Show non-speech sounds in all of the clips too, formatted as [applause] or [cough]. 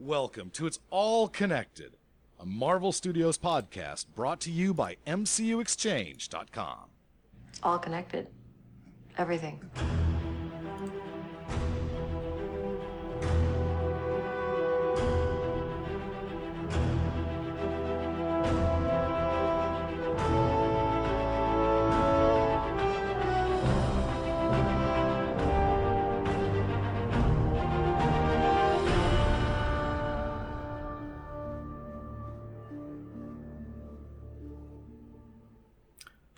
Welcome to It's All Connected, a Marvel Studios podcast brought to you by MCUExchange.com. It's all connected. Everything.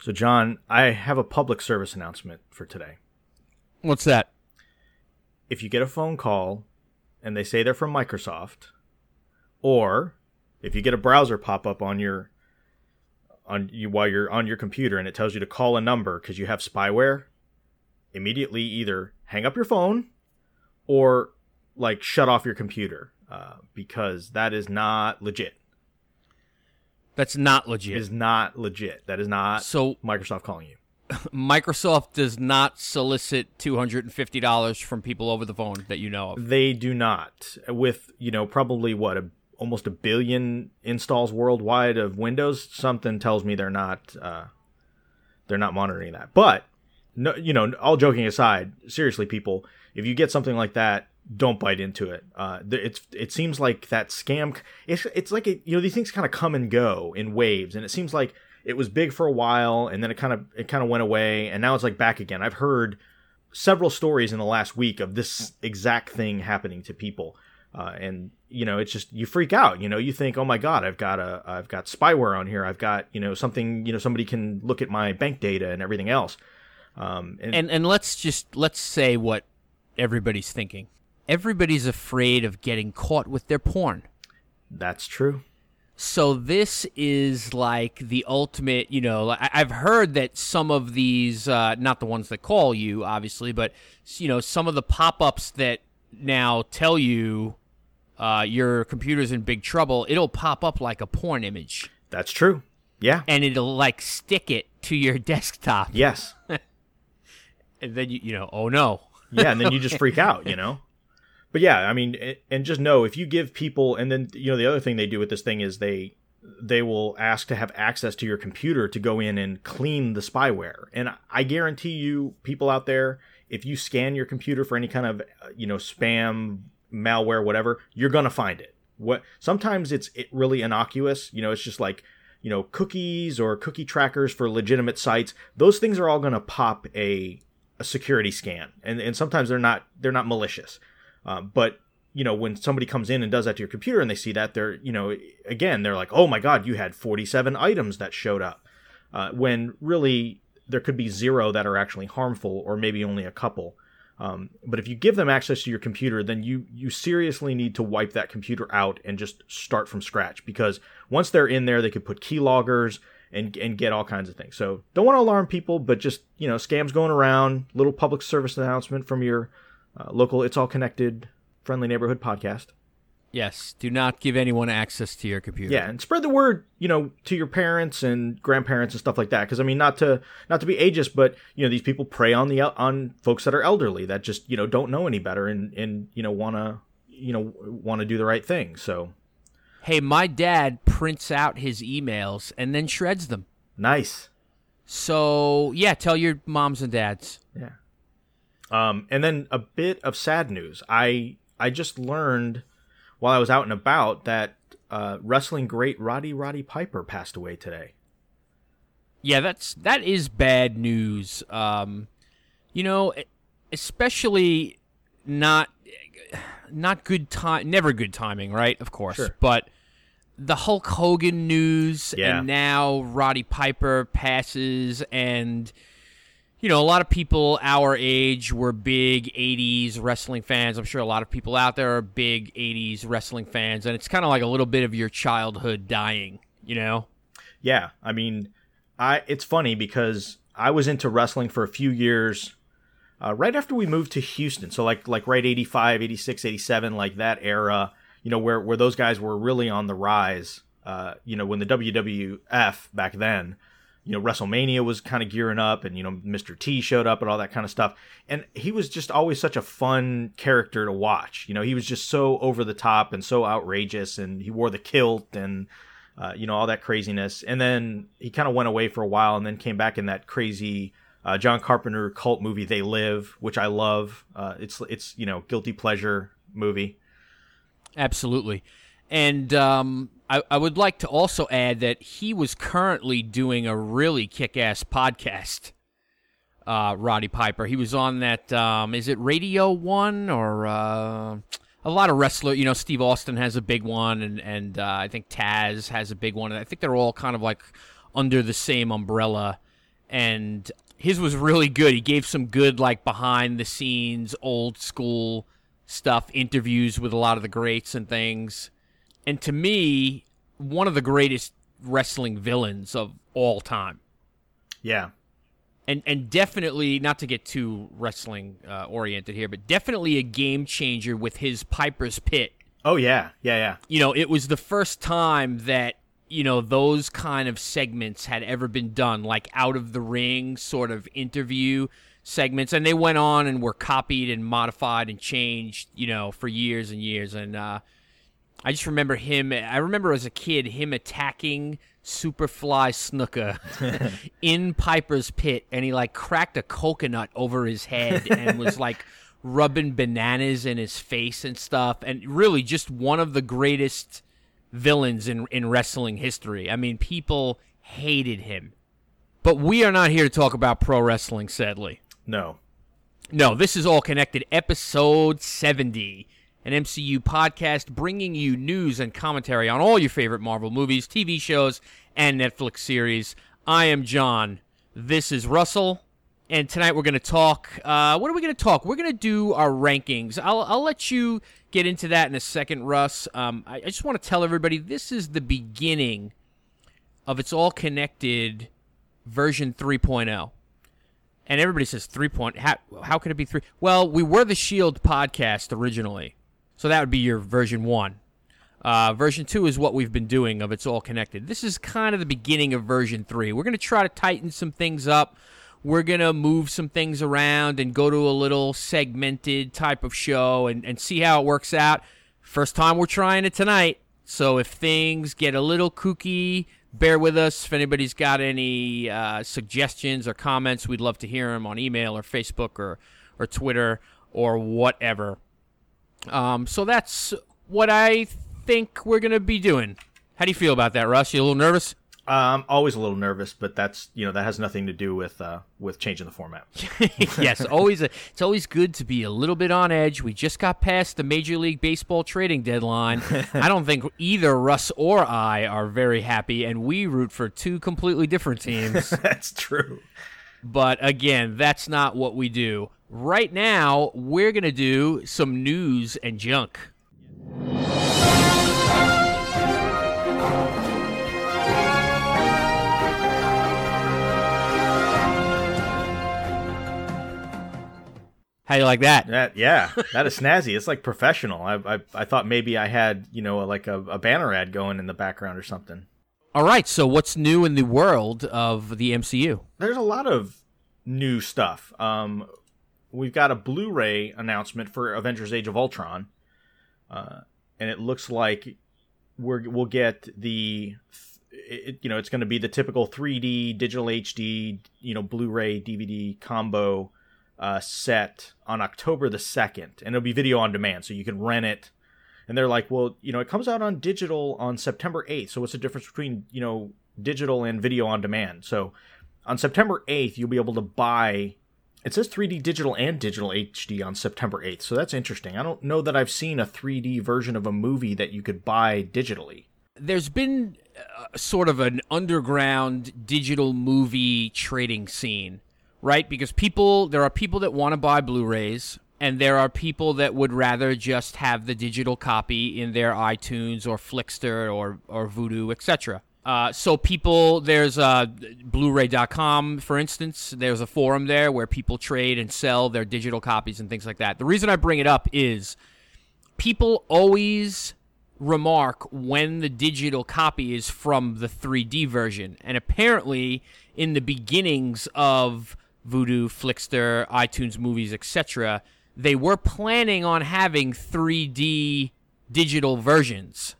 So, John, I have a public service announcement for today. What's that? If you get a phone call and they say they're from Microsoft, or if you get a browser pop up on your on you while you're on your computer and it tells you to call a number because you have spyware, immediately either hang up your phone or like shut off your computer uh, because that is not legit. That's not legit. is not legit. That is not So Microsoft calling you. [laughs] Microsoft does not solicit two hundred and fifty dollars from people over the phone that you know of. They do not. With you know probably what a, almost a billion installs worldwide of Windows. Something tells me they're not. Uh, they're not monitoring that. But no, you know, all joking aside, seriously, people, if you get something like that, don't bite into it. Uh, it's it seems like that scam. It's it's like it, you know these things kind of come and go in waves, and it seems like it was big for a while, and then it kind of it kind of went away, and now it's like back again. I've heard several stories in the last week of this exact thing happening to people. Uh, and you know, it's just you freak out. You know, you think, "Oh my God, I've got a, I've got spyware on here. I've got you know something. You know, somebody can look at my bank data and everything else." Um, and, And and let's just let's say what everybody's thinking. Everybody's afraid of getting caught with their porn. that's true. So this is like the ultimate, you know. I've heard that some of these, uh, not the ones that call you, obviously, but you know, some of the pop-ups that now tell you uh, your computer's in big trouble. It'll pop up like a porn image, That's true. Yeah. and it'll like stick it to your [laughs] desktop, Yes. [laughs] and then you, you know, oh no, yeah, and then you just freak out, you know. [laughs] But yeah, I mean, and just know if you give people, and then you know the other thing they do with this thing is they they will ask to have access to your computer to go in and clean the spyware. And I guarantee you, people out there, if you scan your computer for any kind of uh, you know spam, malware, whatever, you're gonna find it. What sometimes it's it really innocuous. You know, it's just like you know cookies or cookie trackers for legitimate sites. Those things are all gonna pop a a security scan, and and sometimes they're not they're not malicious, um, but you know when somebody comes in and does that to your computer and they see that they're you know again they're like oh my god you had 47 items that showed up. Uh, when really there could be zero that are actually harmful or maybe only a couple. Um, but if you give them access to your computer then you you seriously need to wipe that computer out and just start from scratch because once they're in there they could put keyloggers and and get all kinds of things. So don't want to alarm people but just you know scams going around little public service announcement from your uh, local it's all connected friendly neighborhood podcast yes, do not give anyone access to your computer. yeah and spread the word you know to your parents and grandparents and stuff like that because i mean not to not to be ageist but you know these people prey on the on folks that are elderly that just you know don't know any better and and you know want to you know want to do the right thing so Hey, my dad prints out his emails and then shreds them. nice So yeah, tell your moms and dads. yeah um and then a bit of sad news i i just learned while i was out and about that uh wrestling great roddy roddy piper passed away today Yeah, that's that is bad news. Um, you know, especially not not good time, never good timing, right? Of course, Sure. but the Hulk Hogan news, Yeah. and now Roddy Piper passes, and you know, a lot of people our age were big '80s wrestling fans. I'm sure a lot of people out there are big '80s wrestling fans, and it's kind of like a little bit of your childhood dying. You know? Yeah, I mean, I it's funny because I was into wrestling for a few years uh, right after we moved to Houston. So like like right 85, 86, 87 like that era, you know, where where those guys were really on the rise. Uh, you know, when the WWF back then you know WrestleMania was kind of gearing up, and you know Mr. T showed up and all that kind of stuff. And he was just always such a fun character to watch. You know, he was just so over the top and so outrageous, and he wore the kilt and uh, you know all that craziness. And then he kind of went away for a while, and then came back in that crazy. Uh, John Carpenter cult movie They Live, which I love. Uh, it's it's you know guilty pleasure movie. Absolutely. And um, I, I, would like to also add that he was currently doing a really kick ass podcast, uh, Roddy Piper. He was on that, um, is it Radio One or uh, a lot of wrestler? You know, Steve Austin has a big one, and, and uh, I think Taz has a big one. And I think they're all kind of like under the same umbrella. And his was really good. He gave some good, like, behind the scenes, old school stuff, interviews with a lot of the greats and things and to me, one of the greatest wrestling villains of all time. Yeah. And and definitely not to get too wrestling uh, oriented here, but definitely a game changer with his Piper's Pit. Oh yeah, yeah, yeah. You know, it was the first time that you know those kind of segments had ever been done, like out of the ring sort of interview segments, and they went on and were copied and modified and changed, you know, for years and years. And uh, I just remember him. I remember as a kid him attacking Superfly Snuka [laughs] in Piper's Pit, and he like cracked a coconut over his head and was like [laughs] rubbing bananas in his face and stuff. And really, just one of the greatest villains in in wrestling history. I mean, people hated him. But we are not here to talk about pro wrestling, sadly. No. No, this is all connected. Episode 70 an MCU podcast bringing you news and commentary on all your favorite Marvel movies, TV shows, and Netflix series. I am John. This is Russell. And tonight we're going to talk. Uh, what are we going to talk? We're going to do our rankings. I'll, I'll let you get into that in a second, Russ. Um, I, I just want to tell everybody this is the beginning of It's All Connected version 3.0 and everybody says 3 point how, how could it be 3 well we were the shield podcast originally so that would be your version one. Uh, version two is what we've been doing of It's All Connected. This is kind of the beginning of version three. We're going to try to tighten some things up. We're going to move some things around and go to a little segmented type of show and, and see how it works out. First time we're trying it tonight. So if things get a little kooky, bear with us. If anybody's got any uh, suggestions or comments, we'd love to hear them on email or Facebook or, or Twitter or whatever. Um, so that's what I think we're gonna be doing. How do you feel about that, Russ? You a little nervous? I'm um, always a little nervous, but that's you know that has nothing to do with uh, with changing the format. [laughs] yes, always a, it's always good to be a little bit on edge. We just got past the Major League Baseball trading deadline. [laughs] I don't think either Russ or I are very happy, and we root for two completely different teams. [laughs] that's true. But again, that's not what we do. Right now, we're going to do some news and junk. How do you like that? That yeah, that is snazzy. It's like professional. I, I I thought maybe I had you know like a, a banner ad going in the background or something. All right. So what's new in the world of the MCU? There's a lot of new stuff. Um, we've got a Blu-ray announcement for Avengers: Age of Ultron, uh, and it looks like we're we'll get the it, you know it's going to be the typical 3D digital HD you know Blu-ray DVD combo uh, set on October the second, and it'll be video on demand, so you can rent it. And they're like, well, you know, it comes out on digital on September 8th. So what's the difference between you know digital and video on demand? So on September 8th, you'll be able to buy it says 3D digital and digital HD on September 8th, so that's interesting. I don't know that I've seen a 3D version of a movie that you could buy digitally. There's been uh, sort of an underground digital movie trading scene, right? Because people, there are people that want to buy Blu rays, and there are people that would rather just have the digital copy in their iTunes or Flixster or, or Vudu, etc. Uh, so people, there's uh, Blu-ray.com, for instance. There's a forum there where people trade and sell their digital copies and things like that. The reason I bring it up is people always remark when the digital copy is from the 3D version. And apparently, in the beginnings of Vudu, Flixster, iTunes movies, etc., they were planning on having 3D digital versions.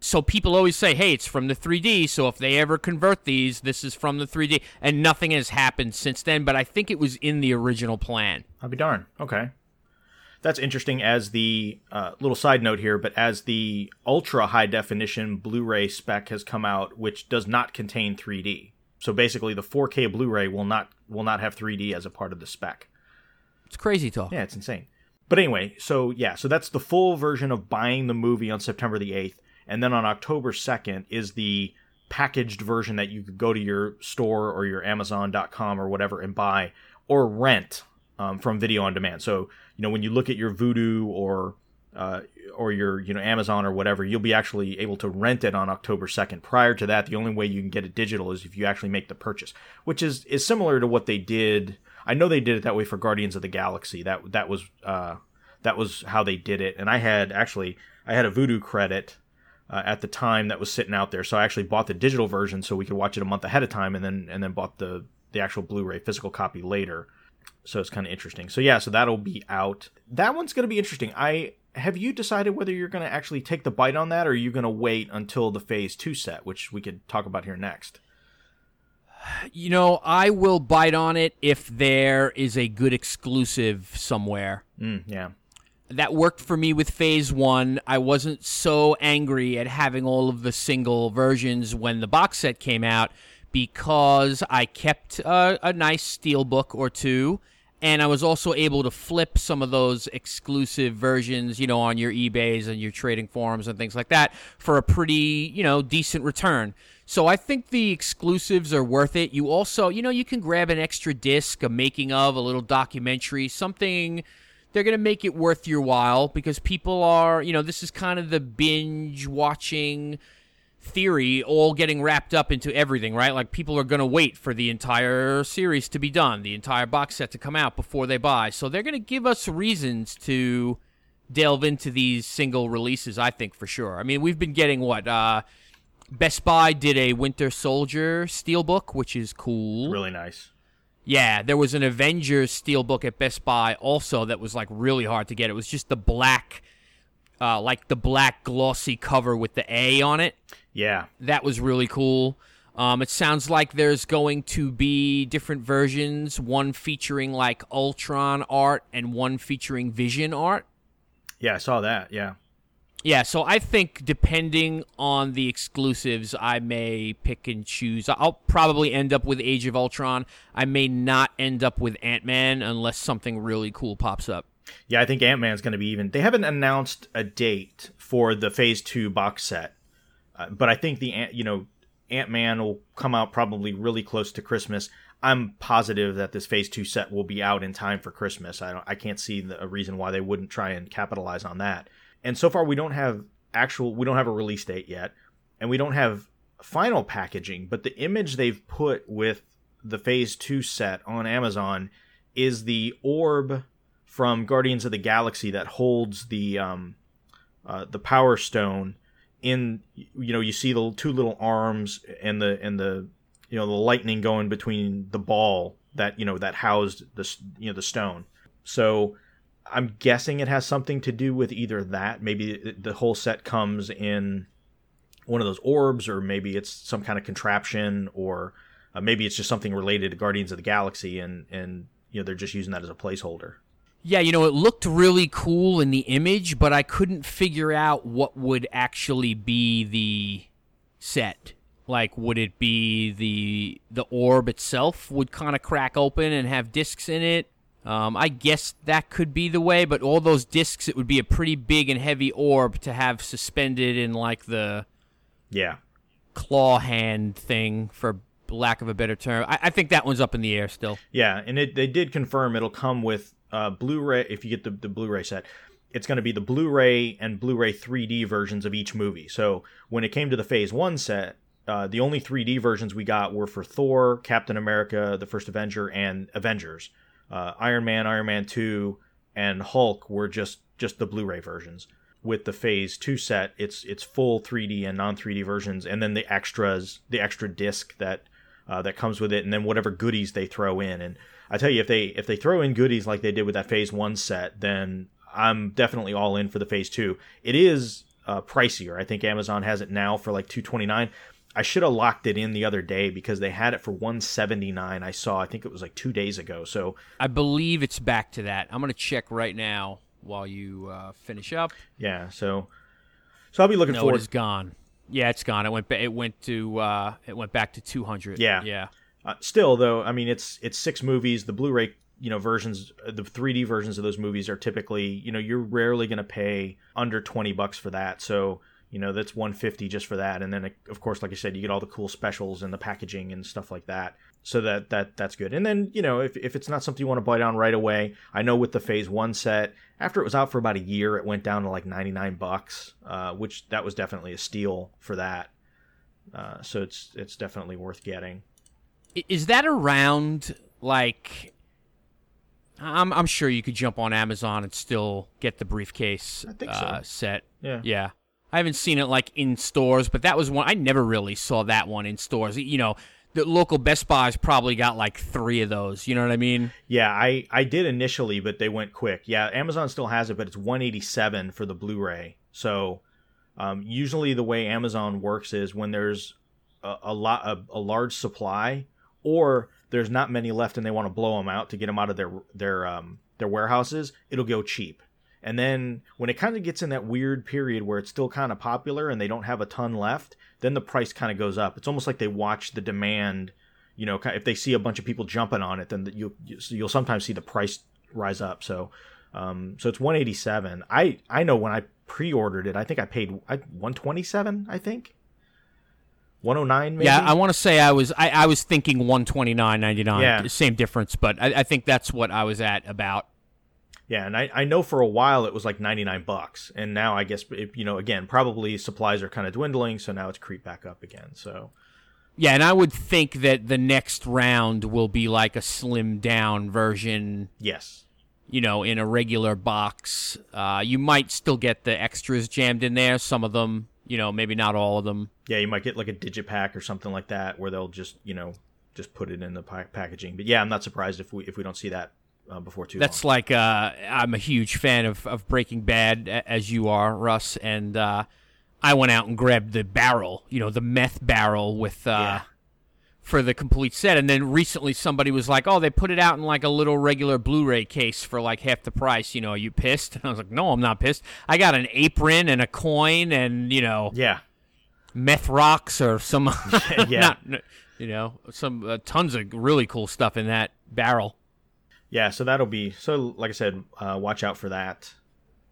So people always say, "Hey, it's from the 3D." So if they ever convert these, this is from the 3D, and nothing has happened since then. But I think it was in the original plan. I'll be darned. Okay. That's interesting as the uh, little side note here, but as the ultra high definition Blu ray spec has come out, which does not contain 3D. So basically, the 4K Blu ray will not will not have 3D as a part of the spec. It's crazy talk. Yeah, it's insane. But anyway, so yeah, so that's the full version of buying the movie on September the 8th. And then on October 2nd is the packaged version that you could go to your store or your Amazon.com or whatever and buy or rent um, from video on demand. So, you know, when you look at your Vudu or uh, or your you know Amazon or whatever, you'll be actually able to rent it on October 2nd. Prior to that, the only way you can get it digital is if you actually make the purchase, which is is similar to what they did. I know they did it that way for Guardians of the Galaxy. That that was uh, that was how they did it. And I had actually I had a Vudu credit uh, at the time that was sitting out there, so I actually bought the digital version so we could watch it a month ahead of time, and then and then bought the the actual Blu-ray physical copy later. So it's kind of interesting. So yeah, so that'll be out. That one's going to be interesting. I have you decided whether you're going to actually take the bite on that, or are you going to wait until the Phase Two set, which we could talk about here next? You know, I will bite on it if there is a good exclusive somewhere. Mm, yeah. That worked for me with Phase 1. I wasn't so angry at having all of the single versions when the box set came out because I kept a, nice steelbook or two and I was also able to flip some of those exclusive versions, you know, on your eBays and your trading forums and things like that for a pretty, you know, decent return. So I think the exclusives are worth it. You also, you know, you can grab an extra disc, a making of, a little documentary, something they're going to make it worth your while because people are, you know, this is kind of the binge watching theory all getting wrapped up into everything, right? Like people are going to wait for the entire series to be done, the entire box set to come out before they buy. So they're going to give us reasons to delve into these single releases, I think for sure. I mean, we've been getting what uh Best Buy did a Winter Soldier steelbook, which is cool. Really nice. Yeah, there was an Avengers steelbook at Best Buy also that was like really hard to get. It was just the black, uh, like the black glossy cover with the A on it. Yeah. That was really cool. Um, it sounds like there's going to be different versions, one featuring like Ultron art and one featuring Vision art. Yeah, I saw that. Yeah. Yeah, so I think depending on the exclusives, I may pick and choose. I'll probably end up with Age of Ultron. I may not end up with Ant Man unless something really cool pops up. Yeah, I think Ant Man's going to be even. They haven't announced a date for the Phase Two box set, uh, but I think the Ant, you know, Ant Man will come out probably really close to Christmas. I'm positive that this Phase Two set will be out in time for Christmas. I don't. I can't see the, a reason why they wouldn't try and capitalize on that. And so far, we don't have actual, we don't have a release date yet, and we don't have final packaging. But the image they've put with the Phase 2 set on Amazon is the orb from Guardians of the Galaxy that holds the um, uh, the Power Stone. In you know, you see the two little arms and the and the you know the lightning going between the ball that you know that housed the you know the stone. So I'm guessing it has something to do with either that. Maybe the whole set comes in one of those orbs, or maybe it's some kind of contraption, or uh, maybe it's just something related to Guardians of the Galaxy, and and you know they're just using that as a placeholder. Yeah, you know, it looked really cool in the image, but I couldn't figure out what would actually be the set. Like, would it be the the orb itself would kind of crack open and have discs in it? Um, I guess that could be the way, but all those discs, it would be a pretty big and heavy orb to have suspended in like the Yeah, claw hand thing, for lack of a better term. I, I think that one's up in the air still. yeah, and it they did confirm it'll come with uh, Blu-ray if you get the the Blu-ray set. It's going to be the Blu-ray and Blu-ray 3D versions of each movie. So when it came to the Phase One set, uh, the only 3D versions we got were for Thor, Captain America, the First Avenger, and Avengers. Uh, Iron Man, Iron Man Two, and Hulk were just just the Blu-ray versions. with the Phase Two set, it's it's full 3D and non 3D versions, and then the extras, the extra disc that uh, that comes with it, and then whatever goodies they throw in. And I tell you, if they if they throw in goodies like they did with that Phase One set, then I'm definitely all in for the Phase Two. It is uh, pricier. I think Amazon has it now for like 229. I should have locked it in the other day because they had it for 179. I saw. I think it was like two days ago. So I believe it's back to that. I'm gonna check right now while you uh, finish up. yeah. So so I'll be looking No, it forward. is gone. Yeah, it's gone. It went. Ba- it went to. Uh, it went back to 200. Yeah. Yeah. Uh, still, though, I mean, it's it's six movies. The Blu-ray, you know, versions, uh, the 3D versions of those movies are typically, you know, you're rarely going to pay under 20 bucks for that. So, you know, that's 150 just for that. And then, of course, like I said, you get all the cool specials and the packaging and stuff like that. So that that that's good. And then, you know, if if it's not something you want to buy down right away, I know with the Phase One set, after it was out for about a year, it went down to like 99 bucks, uh, which that was definitely a steal for that. Uh, so it's it's definitely worth getting. Is that around like? I'm I'm sure you could jump on Amazon and still get the briefcase I think uh, set. Yeah. Yeah. I haven't seen it like in stores, but that was one I never really saw that one in stores. You know, the local Best Buys probably got like three of those. You know what I mean? Yeah, I I did initially, but they went quick. Yeah, Amazon still has it, but it's 187 for the Blu-ray. So um, usually the way Amazon works is when there's a, a lot a, a large supply, or there's not many left, and they want to blow them out to get them out of their their um, their warehouses, it'll go cheap. And then when it kind of gets in that weird period where it's still kind of popular and they don't have a ton left, then the price kind of goes up. It's almost like they watch the demand. You know, if they see a bunch of people jumping on it, then you you'll sometimes see the price rise up. So, um, so it's 187. I I know when I pre-ordered it, I think I paid I, 127. I think 109 maybe. Yeah, I want to say I was I, I was thinking 129.99. Yeah. Same difference, but I, I think that's what I was at about. Yeah, and I, I know for a while it was like 99 bucks, and now I guess it, you know again probably supplies are kind of dwindling, so now it's creeped back up again. So Yeah, and I would think that the next round will be like a slimmed down version, yes, you know, in a regular box. Uh, you might still get the extras jammed in there. Some of them, you know, maybe not all of them. yeah, you might get like a digipack or something like that where they'll just you know just put it in the pa- packaging. But yeah, I'm not surprised if we if we don't see that uh, before too That's long. like uh, I'm a huge fan of, of Breaking Bad, as you are, Russ, and uh, I went out and grabbed the barrel, you know, the meth barrel with uh, Yeah. for the complete set. And then recently somebody was like, "Oh, they put it out in like a little regular Blu-ray case for like half the price." You know, are you pissed? [laughs] And I was like, "No, I'm not pissed. I got an apron and a coin and you know Yeah, meth rocks or some [laughs] Yeah. [laughs] not- you know, some uh, tons of really cool stuff in that barrel." Yeah. So that'll be so. Like I said, uh, watch out for that.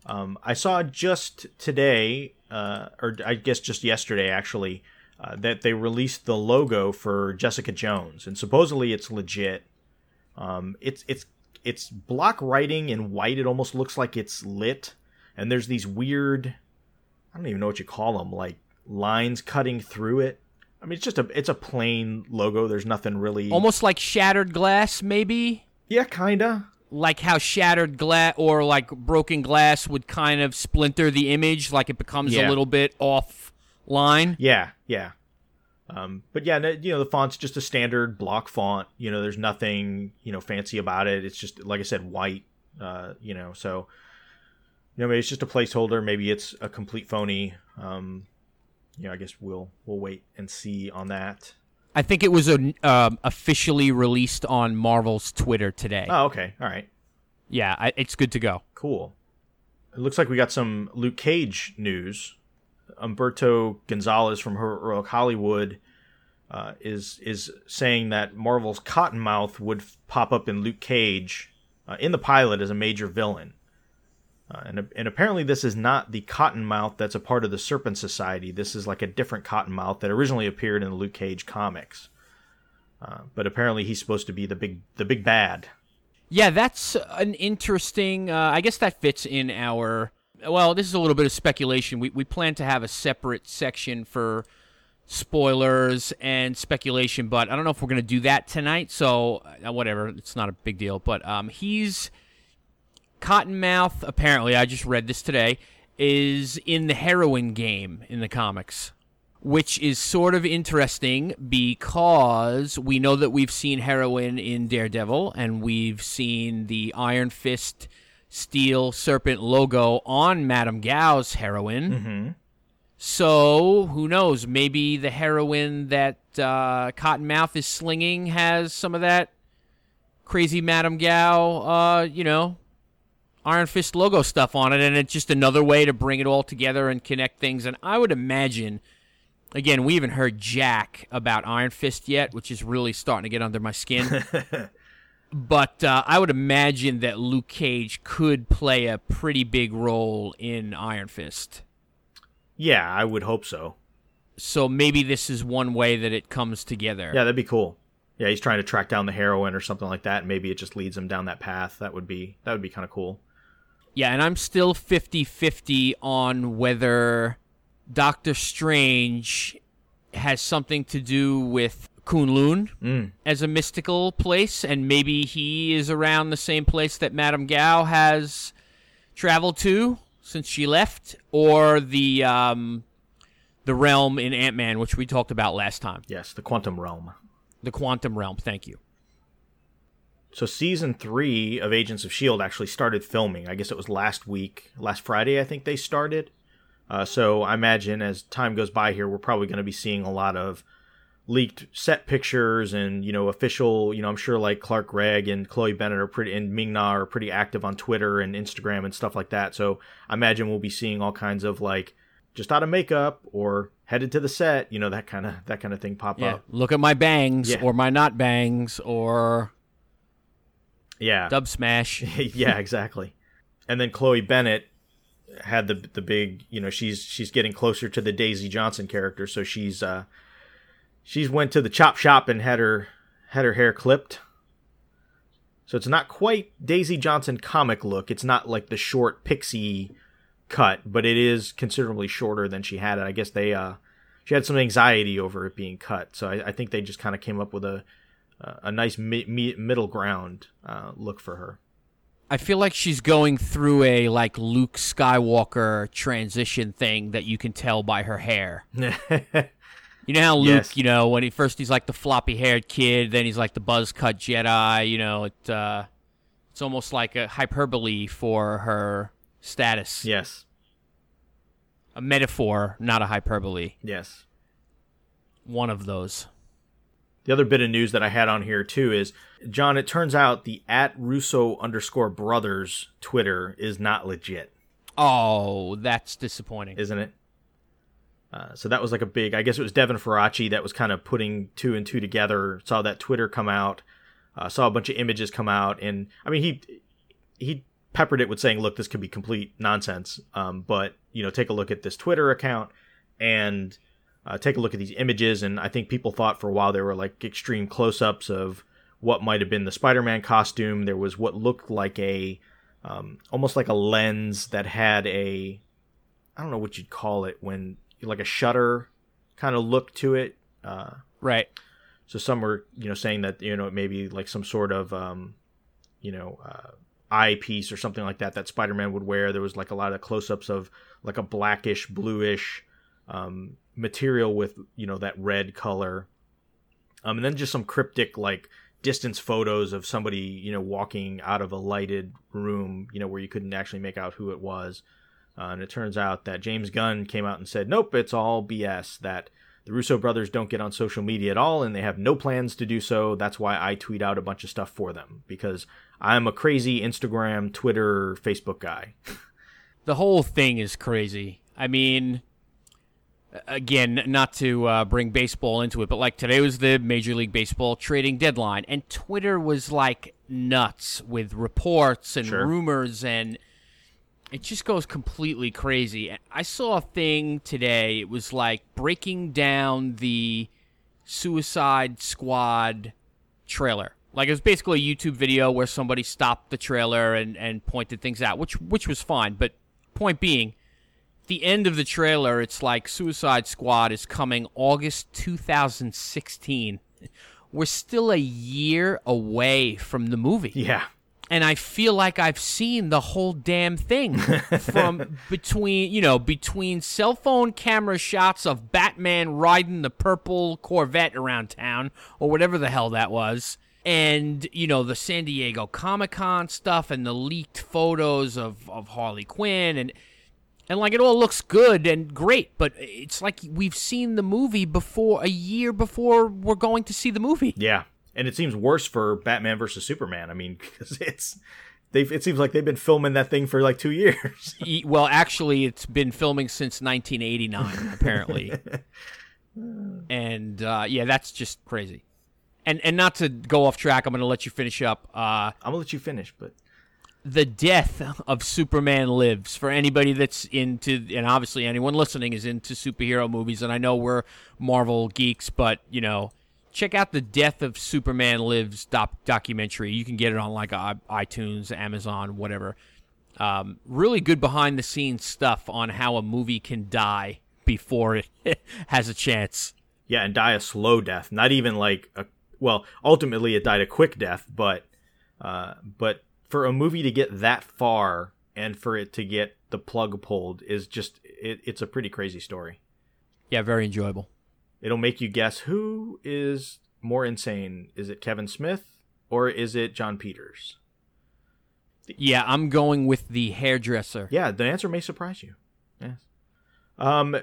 Um, I saw just today, uh, or I guess just yesterday, actually, uh, that they released the logo for Jessica Jones, and supposedly it's legit. Um, it's it's it's block writing in white. It almost looks like it's lit, and there's these weird, I don't even know what you call them, like lines cutting through it. I mean, it's just a it's a plain logo. There's nothing really. Almost like shattered glass, maybe. Yeah, kinda. like how shattered glass or like broken glass would kind of splinter the image, like it becomes Yeah. a little bit off line. Yeah, yeah. Um, but yeah, you know, the font's just a standard block font. You know, there's nothing you know fancy about it. It's just like I said, white. Uh, you know, so you know, maybe it's just a placeholder. Maybe it's a complete phony. Um, you know, I guess we'll we'll wait and see on that. I think it was a, um, officially released on Marvel's Twitter today. Oh, okay, all right, Yeah, I, it's good to go. cool. It looks like we got some Luke Cage news. Umberto Gonzalez from Heroic Hollywood uh, is is saying that Marvel's Cottonmouth would f- pop up in Luke Cage uh, in the pilot as a major villain. Uh, and, and apparently, this is not the Cottonmouth that's a part of the Serpent Society. This is like a different Cottonmouth that originally appeared in the Luke Cage comics. Uh, but apparently, he's supposed to be the big the big bad. Yeah, that's an interesting. Uh, I guess that fits in our. Well, this is a little bit of speculation. We we plan to have a separate section for spoilers and speculation, but I don't know if we're going to do that tonight. So uh, whatever, it's not a big deal. But um, he's Cottonmouth. Apparently, I just read this today. is in the heroin game in the comics, which is sort of interesting because we know that we've seen heroin in Daredevil and we've seen the Iron Fist Steel Serpent logo on Madame Gao's heroin. Mm-hmm. So who knows? Maybe the heroin that uh, Cottonmouth is slinging has some of that crazy Madame Gao, uh, you know, Iron Fist logo stuff on it, and it's just another way to bring it all together and connect things. And I would imagine, again, we haven't heard Jack about Iron Fist yet, which is really starting to get under my skin. [laughs] but uh, I would imagine that Luke Cage could play a pretty big role in Iron Fist. Yeah, I would hope so. So maybe this is one way that it comes together. Yeah, that'd be cool. Yeah, he's trying to track down the heroin or something like that, and maybe it just leads him down that path. That would be that would be kind of cool. Yeah, and I'm still 50-50 on whether Doctor Strange has something to do with Kunlun Mm. as a mystical place, and maybe he is around the same place that Madame Gao has traveled to since she left, or the um, the realm in Ant Man, which we talked about last time, Yes, the quantum realm. the quantum realm. Thank you. So season three of Agents of Shield actually started filming. I guess it was last week, last Friday. I think they started. Uh, so I imagine as time goes by here, we're probably going to be seeing a lot of leaked set pictures and you know official. You know, I'm sure like Clark Gregg and Chloe Bennet are pretty and Ming Na are pretty active on Twitter and Instagram and stuff like that. So I imagine we'll be seeing all kinds of like just out of makeup or headed to the set. You know that kind of that kind of thing pop Yeah, up. look at my bangs Yeah. or my not bangs or Yeah, dub smash. [laughs] yeah, exactly. And then Chloe Bennet had the the big, you know, she's she's getting closer to the Daisy Johnson character, so she's uh she's went to the chop shop and had her had her hair clipped. So it's not quite Daisy Johnson comic look. It's not like the short pixie cut, but it is considerably shorter than she had it. I guess they uh she had some anxiety over it being cut, so I, I think they just kind of came up with a a nice mi- mi- middle ground uh, look for her. I feel like she's going through a like Luke Skywalker transition thing that you can tell by her hair. [laughs] You know how Luke, Yes. you know, when he first he's like the floppy haired kid, then he's like the buzz cut Jedi. You know, it uh, it's almost like a hyperbole for her status. yes, A metaphor, not a hyperbole. yes. One of those. The other bit of news that I had on here too is John. It turns out the at Russo underscore brothers Twitter is not legit, Oh, that's disappointing. isn't it? Uh, so that was like a big. I guess it was Devin Faraci that was kind of putting two and two together. Saw that Twitter come out, uh, saw a bunch of images come out, and I mean he he peppered it with saying, "Look, this could be complete nonsense." Um, but you know, take a look at this Twitter account and uh, take a look at these images. And I think people thought for a while there were like extreme close-ups of what might have been the Spider-Man costume. There was what looked like a um, almost like a lens that had a I don't know what you'd call it when like a shutter kind of look to it. Uh, right. so some were, you know, saying that you know it may be like some sort of, um, you know, uh, eyepiece or something like that that Spider-Man would wear. There was like a lot of close-ups of like a blackish, bluish um, material with you know that red color, um, and then just some cryptic like distance photos of somebody you know walking out of a lighted room, you know, where you couldn't actually make out who it was. Uh, and it turns out that James Gunn came out and said, "Nope, it's all BS." That the Russo brothers don't get on social media at all, and they have no plans to do so. That's why I tweet out a bunch of stuff for them because I'm a crazy Instagram, Twitter, Facebook guy. [laughs] the whole thing is crazy. I mean, again, not to uh, bring baseball into it, but like today was the Major League Baseball trading deadline, and Twitter was like nuts with reports and Sure. rumors, and it just goes completely crazy. And I saw a thing today. It was like breaking down the Suicide Squad trailer. Like it was basically a YouTube video where somebody stopped the trailer and, and pointed things out, which which was fine. But point being, the end of the trailer, it's like Suicide Squad is coming August 2016. We're still a year away from the movie. Yeah, and I feel like I've seen the whole damn thing [laughs] from between, you know, between cell phone camera shots of Batman riding the purple Corvette around town or whatever the hell that was. And, you know, the San Diego Comic Con stuff and the leaked photos of, of Harley Quinn and and like it all looks good and great, but it's like we've seen the movie before a year before we're going to see the movie. Yeah, and it seems worse for Batman versus Superman. I mean, [laughs] because it's they it seems like they've been filming that thing for like two [laughs] years. well, actually, it's been filming since 1989, apparently. [laughs] and uh, yeah, that's just crazy. And and not to go off track, I'm going to let you finish up. Uh, I'm gonna let you finish, but the death of Superman lives for anybody that's into, and obviously anyone listening is into superhero movies. And I know we're Marvel geeks, but you know, check out the Death of Superman Lives doc- documentary. You can get it on like uh, iTunes, Amazon, whatever. Um, really good behind the scenes stuff on how a movie can die before it [laughs] has a chance. Yeah, and die a slow death, not even like a well. Ultimately, it died a quick death, but uh, but for a movie to get that far and for it to get the plug pulled is just it, it's a pretty crazy story. Yeah, very enjoyable. It'll make you guess who is more insane. Is it Kevin Smith or is it Jon Peters? Yeah, I'm going with the hairdresser. Yeah, the answer may surprise you. Yes. Um,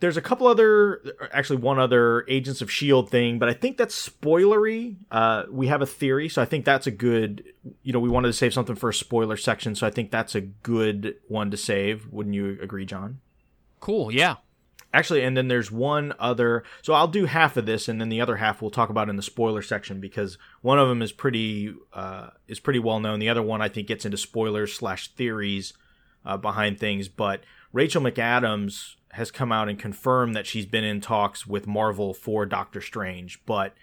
there's a couple other, actually one other Agents of Shield thing, but I think that's spoilery. Uh, we have a theory, so I think that's a good. You know, we wanted to save something for a spoiler section, so I think that's a good one to save. Wouldn't you agree, John? Cool. Yeah. Actually, and then there's one other. So I'll do half of this, and then the other half we'll talk about in the spoiler section because one of them is pretty uh, is pretty well known. The other one I think gets into spoilers slash theories uh, behind things, but Rachel McAdams has come out and confirmed that she's been in talks with Marvel for Doctor Strange, but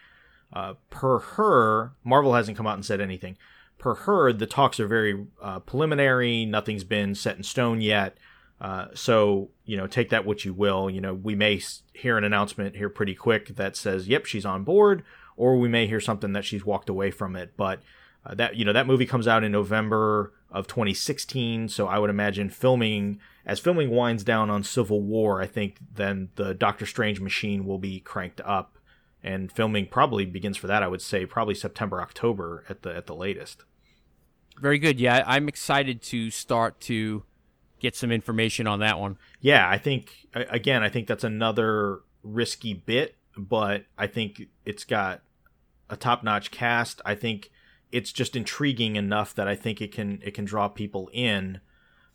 uh, per her, Marvel hasn't come out and said anything. Per her, the talks are very uh, preliminary. Nothing's been set in stone yet. Uh, so you know, take that what you will. You know, we may hear an announcement here pretty quick that says, "Yep, she's on board," or we may hear something that she's walked away from it. But uh, that you know, that movie comes out in November of 2016. So I would imagine filming as filming winds down on Civil War, I think then the Doctor Strange machine will be cranked up, and filming probably begins for that. I would say probably September, October at the at the latest. Very good. Yeah, I'm excited to start to get some information on that one. Yeah, I think again, I think that's another risky bit, but I think it's got a top-notch cast. I think it's just intriguing enough that I think it can it can draw people in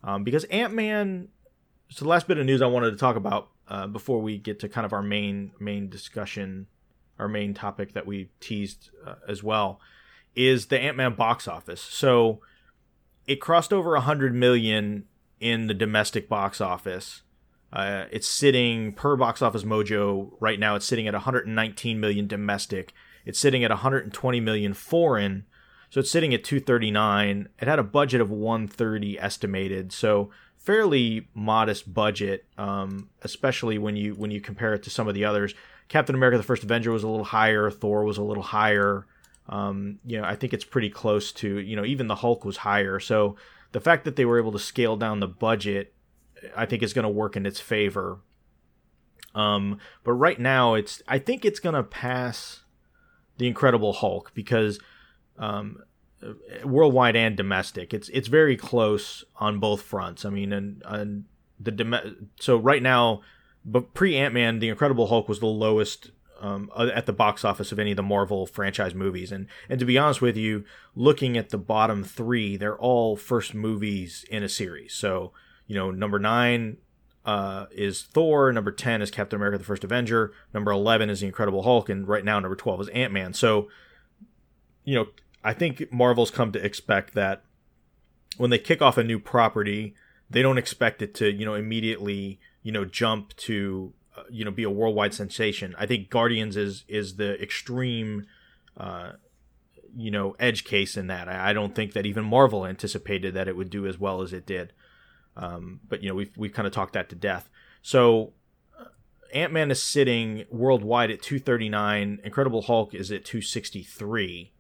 um, because Ant Man. So the last bit of news I wanted to talk about uh, before we get to kind of our main main discussion, our main topic that we teased uh, as well, is the Ant Man box office. So it crossed over a hundred million in the domestic box office. Uh, it's sitting per box office mojo right now. It's sitting at 119 million domestic. It's sitting at 120 million foreign. So it's sitting at 239. It had a budget of 130 estimated, so fairly modest budget, um, especially when you when you compare it to some of the others. Captain America: The First Avenger was a little higher. Thor was a little higher. Um, you know, I think it's pretty close to you know even the Hulk was higher. So the fact that they were able to scale down the budget, I think is going to work in its favor. Um, but right now, it's I think it's going to pass the Incredible Hulk because um, worldwide and domestic. It's it's very close on both fronts. I mean, and, and the dom- so right now, but pre Ant Man, the Incredible Hulk was the lowest um, at the box office of any of the Marvel franchise movies. And and to be honest with you, looking at the bottom three, they're all first movies in a series. So you know, number nine uh, is Thor. Number ten is Captain America: The First Avenger. Number eleven is the Incredible Hulk, and right now number twelve is Ant Man. So you know, I think Marvel's come to expect that when they kick off a new property, they don't expect it to, you know, immediately, you know, jump to, uh, you know, be a worldwide sensation. I think Guardians is is the extreme, uh, you know, edge case in that. I, I, don't think that even Marvel anticipated that it would do as well as it did. Um, but you know, we've we've kind of talked that to death. So. Uh, Ant Man is sitting worldwide at 239. Incredible Hulk is at 263.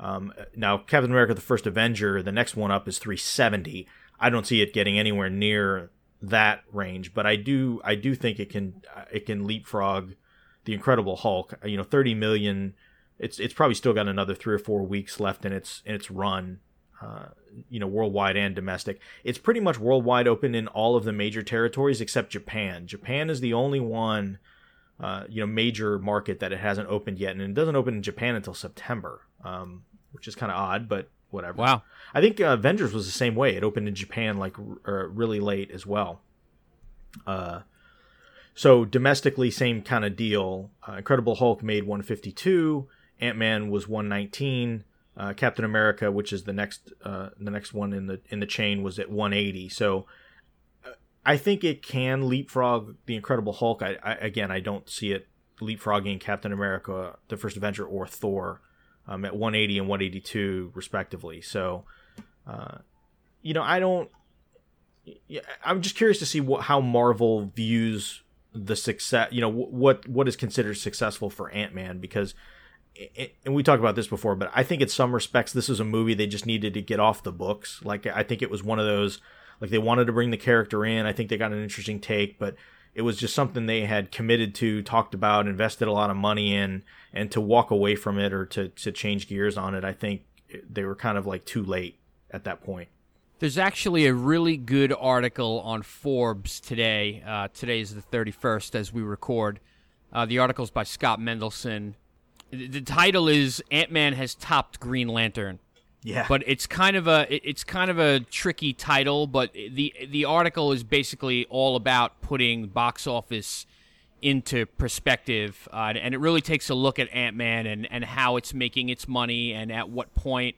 Um, now, Captain America: The First Avenger, the next one up is 370. I don't see it getting anywhere near that range, but I do I do think it can it can leapfrog the Incredible Hulk. You know, 30 million. It's it's probably still got another three or four weeks left in its in its run. Uh, you know, worldwide and domestic. It's pretty much worldwide open in all of the major territories except Japan. Japan is the only one, uh, you know, major market that it hasn't opened yet, and it doesn't open in Japan until September, um, which is kind of odd, but whatever. Wow. I think uh, Avengers was the same way. It opened in Japan like r- really late as well. Uh, so domestically, same kind of deal. Uh, Incredible Hulk made 152. Ant Man was 119. Uh, Captain America, which is the next uh, the next one in the in the chain, was at 180. So uh, I think it can leapfrog the Incredible Hulk. I, I, again, I don't see it leapfrogging Captain America, the First Avenger, or Thor um, at 180 and 182 respectively. So, uh, you know, I don't. I'm just curious to see what, how Marvel views the success. You know, what what is considered successful for Ant Man because. and we talked about this before, but I think in some respects this is a movie they just needed to get off the books. Like I think it was one of those like they wanted to bring the character in. I think they got an interesting take, but it was just something they had committed to, talked about, invested a lot of money in, and to walk away from it or to, to change gears on it, I think they were kind of like too late at that point. There's actually a really good article on Forbes today. Uh, today is the 31st as we record. Uh, the article is by Scott Mendelson. The title is Ant Man has topped Green Lantern. Yeah. But it's kind of a it's kind of a tricky title, but the the article is basically all about putting box office into perspective, uh, and it really takes a look at Ant Man and and how it's making its money and at what point,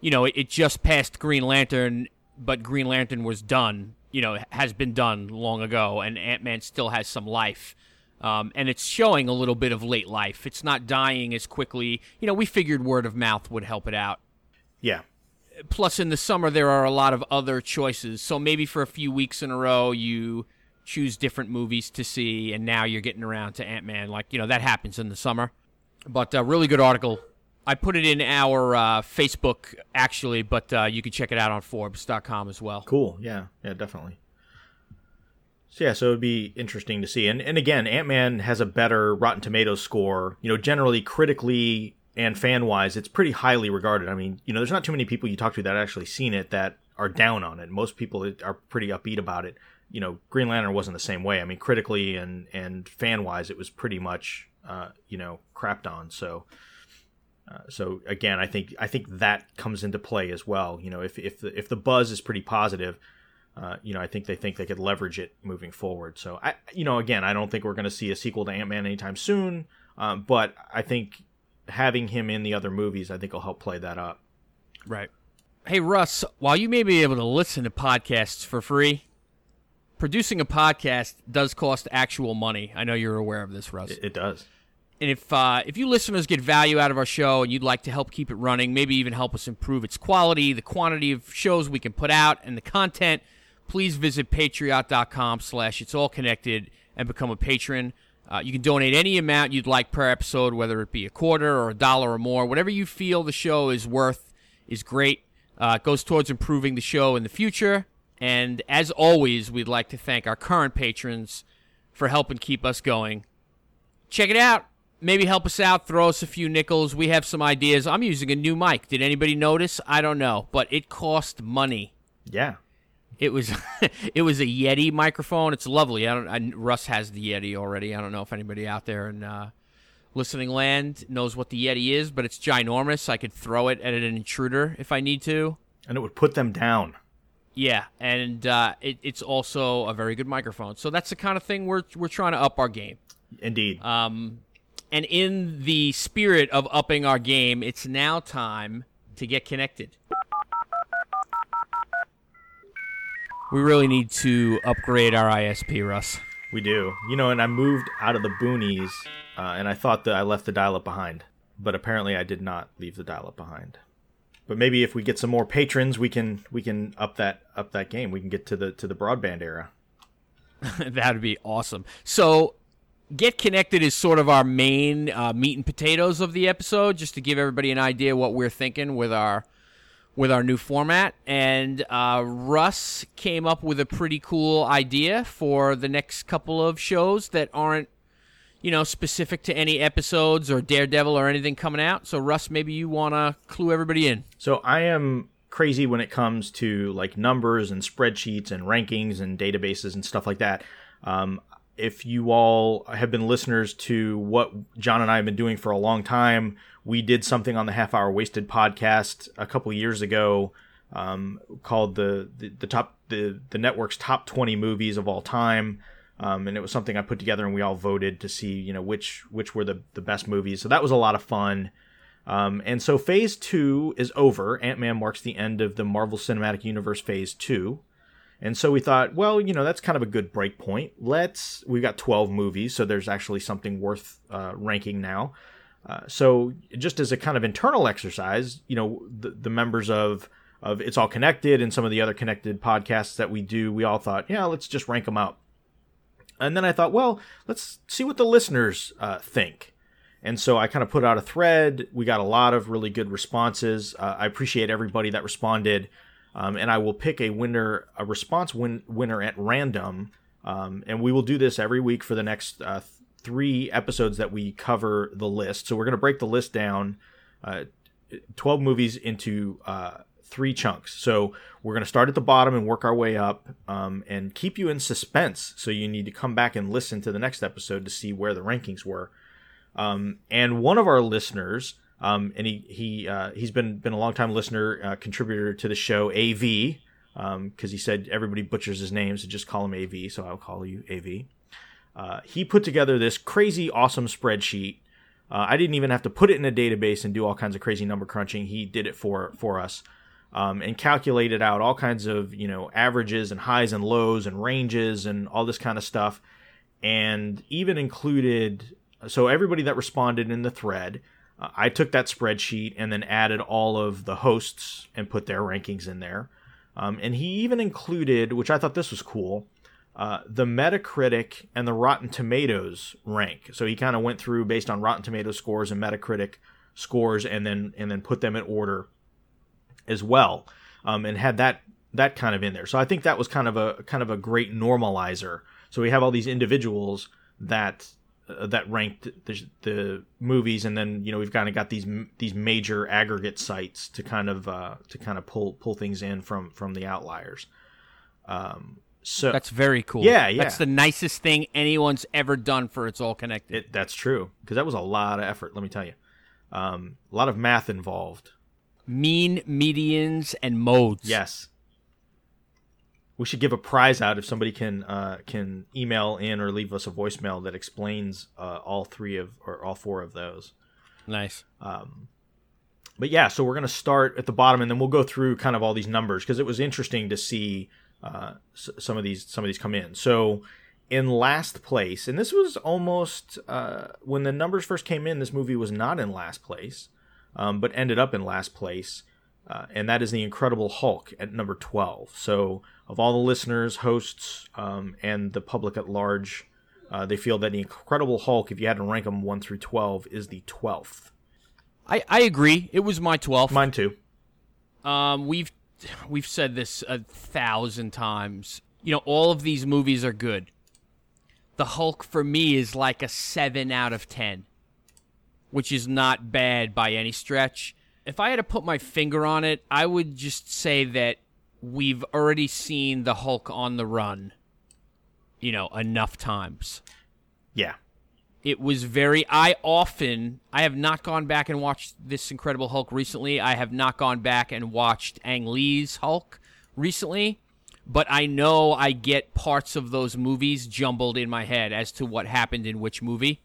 you know, it, it just passed Green Lantern, but Green Lantern was done, you know, has been done long ago, and Ant Man still has some life. Um, and it's showing a little bit of late life. It's not dying as quickly. You know, we figured word of mouth would help it out. Yeah. Plus, in the summer, there are a lot of other choices. So maybe for a few weeks in a row, you choose different movies to see, and now you're getting around to Ant Man. Like, you know, that happens in the summer. But a uh, really good article. I put it in our uh, Facebook, actually, but uh, you can check it out on Forbes.com as well. Cool. Yeah. Yeah, definitely. So yeah, so it'd be interesting to see. And and again, Ant Man has a better Rotten Tomatoes score. You know, generally critically and fan wise, it's pretty highly regarded. I mean, you know, there's not too many people you talk to that actually seen it that are down on it. Most people are pretty upbeat about it. You know, Green Lantern wasn't the same way. I mean, critically and and fan wise, it was pretty much uh, you know crapped on. So. Uh, so again, I think I think that comes into play as well. You know, if if the, if the buzz is pretty positive, uh, you know, I think they think they could leverage it moving forward. So I, you know, again, I don't think we're going to see a sequel to Ant Man anytime soon. Um, but I think having him in the other movies, I think will help play that up. Right. Hey, Russ, while you may be able to listen to podcasts for free, producing a podcast does cost actual money. I know you're aware of this, Russ. It, it does. And if uh, if you listeners get value out of our show and you'd like to help keep it running, maybe even help us improve its quality, the quantity of shows we can put out, and the content, please visit patreon.com slash it's all connected and become a patron. Uh, you can donate any amount you'd like per episode, whether it be a quarter or a dollar or more. Whatever you feel the show is worth is great. Uh, it goes towards improving the show in the future. And as always, we'd like to thank our current patrons for helping keep us going. Check it out. Maybe help us out. Throw us a few nickels. We have some ideas. I'm using a new mic. Did anybody notice? I don't know, but it cost money. Yeah. It was [laughs] it was a Yeti microphone. It's lovely. I don't. I, Russ has the Yeti already. I don't know if anybody out there in uh, listening land knows what the Yeti is, but it's ginormous. I could throw it at an intruder if I need to, and it would put them down. Yeah, and uh, it, it's also a very good microphone. So that's the kind of thing we're we're trying to up our game. Indeed. Um, and in the spirit of upping our game, it's now time to get connected. We really need to upgrade our ISP, Russ. We do. You know, and I moved out of the boonies, uh, and I thought that I left the dial-up behind, but apparently I did not leave the dial-up behind. But maybe if we get some more patrons, we can we can up that up that game. We can get to the to the broadband era. [laughs] That'd be awesome. So, Get Connected is sort of our main uh, meat and potatoes of the episode, just to give everybody an idea what we're thinking with our with our new format. And uh, Russ came up with a pretty cool idea for the next couple of shows that aren't, you know, specific to any episodes or Daredevil or anything coming out. So Russ, maybe you want to clue everybody in. So I am crazy when it comes to like numbers and spreadsheets and rankings and databases and stuff like that. Um, if you all have been listeners to what John and I have been doing for a long time, we did something on the Half Hour Wasted podcast a couple years ago um, called the, the, the top the the network's top 20 movies of all time. Um, and it was something I put together, and we all voted to see, you know, which which were the the best movies. So that was a lot of fun. Um, and so Phase Two is over. Ant Man marks the end of the Marvel Cinematic Universe Phase Two. And so we thought, well, you know, that's kind of a good break point. Let's, we've got 12 movies, so there's actually something worth uh, ranking now. Uh, so just as a kind of internal exercise, you know, the, the members of, of It's All Connected and some of the other connected podcasts that we do, we all thought, yeah, let's just rank them out. And then I thought, well, let's see what the listeners uh, think. And so I kind of put out a thread. We got a lot of really good responses. Uh, I appreciate everybody that responded um, and I will pick a winner, a response win, winner at random, um, and we will do this every week for the next uh, three episodes that we cover the list. So we're going to break the list down, uh, twelve movies into uh, three chunks. So we're going to start at the bottom and work our way up, um, and keep you in suspense. So you need to come back and listen to the next episode to see where the rankings were. Um, and one of our listeners um, and he he uh, he's been been a long time listener, uh, contributor to the show AV, because um, he said everybody butchers his name, so just call him AV. So I'll call you AV. Uh, he put together this crazy awesome spreadsheet. Uh, I didn't even have to put it in a database and do all kinds of crazy number crunching. He did it for for us. Um, and calculated out all kinds of you know averages and highs and lows and ranges and all this kind of stuff, and even included so everybody that responded in the thread uh, I took that spreadsheet and then added all of the hosts and put their rankings in there. Um, and he even included, which I thought this was cool, uh, the Metacritic and the Rotten Tomatoes rank. So he kind of went through based on Rotten Tomatoes scores and Metacritic scores, and then and then put them in order as well, um, and had that that kind of in there. So I think that was kind of a kind of a great normalizer. So we have all these individuals that uh, that ranked the, the, movies, and then you know we've kind of got these these major aggregate sites to kind of uh, to kind of pull pull things in from from the outliers. Um, so that's very cool. Yeah, yeah. That's the nicest thing anyone's ever done for It's All Connected. It, that's true because that was a lot of effort. Let me tell you, um, a lot of math involved. Mean medians and modes. Yes, we should give a prize out if somebody can uh, can email in or leave us a voicemail that explains uh, all three of or all four of those. Nice. Um, but yeah, so we're gonna start at the bottom and then we'll go through kind of all these numbers because it was interesting to see uh, some of these some of these come in. So in last place, and this was almost uh, when the numbers first came in. This movie was not in last place, um, but ended up in last place. Uh, and that is the Incredible Hulk at number 12. So, of all the listeners, hosts, um, and the public at large, uh, they feel that the Incredible Hulk, if you had to rank them 1 through 12, is the 12th. I, I agree. It was my 12th. Mine too. Um, we've we've said this a thousand times. You know, all of these movies are good. The Hulk for me is like a 7 out of 10, which is not bad by any stretch if I had to put my finger on it, I would just say that we've already seen the Hulk on the run, you know, enough times. Yeah. It was very. I often. I have not gone back and watched this Incredible Hulk recently. I have not gone back and watched Ang Lee's Hulk recently. But I know I get parts of those movies jumbled in my head as to what happened in which movie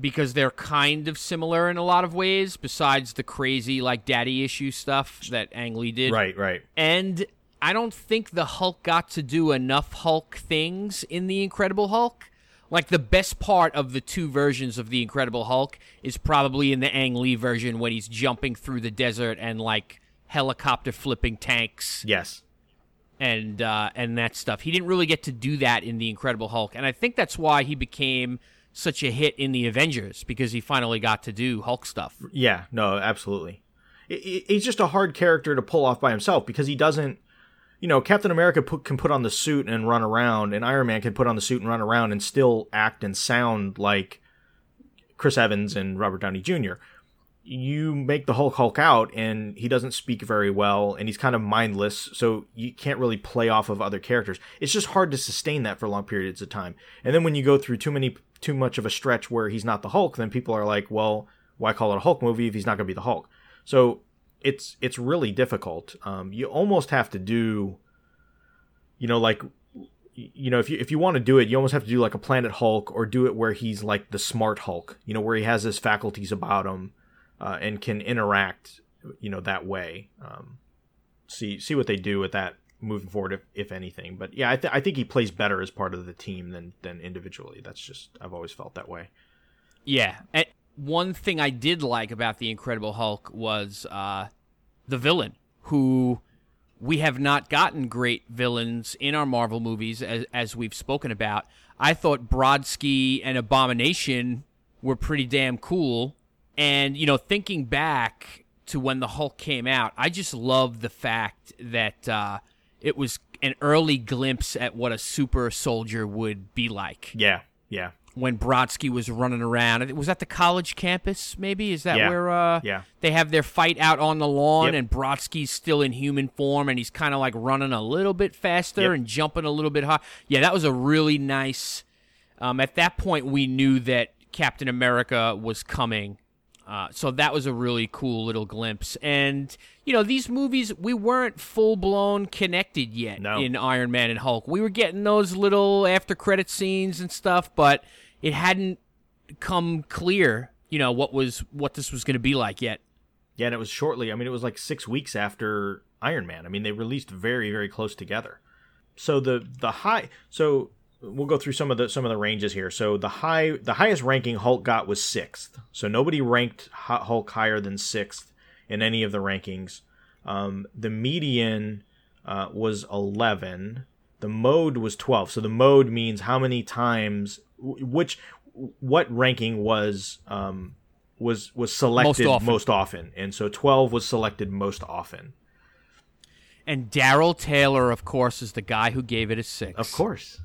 because they're kind of similar in a lot of ways, besides the crazy like daddy issue stuff that Ang Lee did. Right, right. And I don't think the Hulk got to do enough Hulk things in the Incredible Hulk. Like the best part of the two versions of the Incredible Hulk is probably in the Ang Lee version when he's jumping through the desert and like helicopter flipping tanks. Yes. And uh, and that stuff. He didn't really get to do that in the Incredible Hulk, and I think that's why he became such a hit in the Avengers because he finally got to do Hulk stuff. Yeah, no, absolutely. He's just a hard character to pull off by himself because he doesn't. You know, Captain America put, can put on the suit and run around, and Iron Man can put on the suit and run around and still act and sound like Chris Evans and Robert Downey Jr. You make the Hulk Hulk out, and he doesn't speak very well, and he's kind of mindless, so you can't really play off of other characters. It's just hard to sustain that for long periods of time. And then when you go through too many, too much of a stretch where he's not the Hulk, then people are like, well, why call it a Hulk movie if he's not going to be the Hulk? So it's it's really difficult. Um, you almost have to do, you know, like you know, if you if you want to do it, you almost have to do like a Planet Hulk or do it where he's like the smart Hulk, you know, where he has his faculties about him uh, and can interact, you know, that way. Um, see see what they do with that moving forward, if, if anything. But yeah, I, th- I think he plays better as part of the team than than individually. That's just I've always felt that way. Yeah, and one thing I did like about the Incredible Hulk was uh, the villain who we have not gotten great villains in our Marvel movies as, as we've spoken about. I thought Blonsky and Abomination were pretty damn cool. And, you know, thinking back to when the Hulk came out, I just love the fact that uh, it was an early glimpse at what a super soldier would be like. Yeah, yeah when Blonsky was running around. Was that the college campus? Maybe is that yeah. where uh, yeah. they have their fight out on the lawn, yep. and Blonsky's still in human form, and he's kind of like running a little bit faster yep. and jumping a little bit high. Yeah, that was a really nice. Um, at that point, we knew that Captain America was coming. Uh, so that was a really cool little glimpse. And, you know, these movies, we weren't full blown connected yet no. in Iron Man and Hulk. We were getting those little after credit scenes and stuff, but it hadn't come clear, you know, what was what this was going to be like yet. Yeah, and it was shortly. I mean, it was like six weeks after Iron Man. I mean, they released very, very close together. So the the high. So we'll go through some of the some of the ranges here. So the high the highest ranking Hulk got was sixth. So nobody ranked Hulk higher than sixth in any of the rankings. Um, the median uh, was eleven. The mode was twelve. So the mode means how many times which what ranking was um, was was selected most often. most often. and so 12 was selected most often. And Daryl Taylor, of course, is the guy who gave it a six. Of course,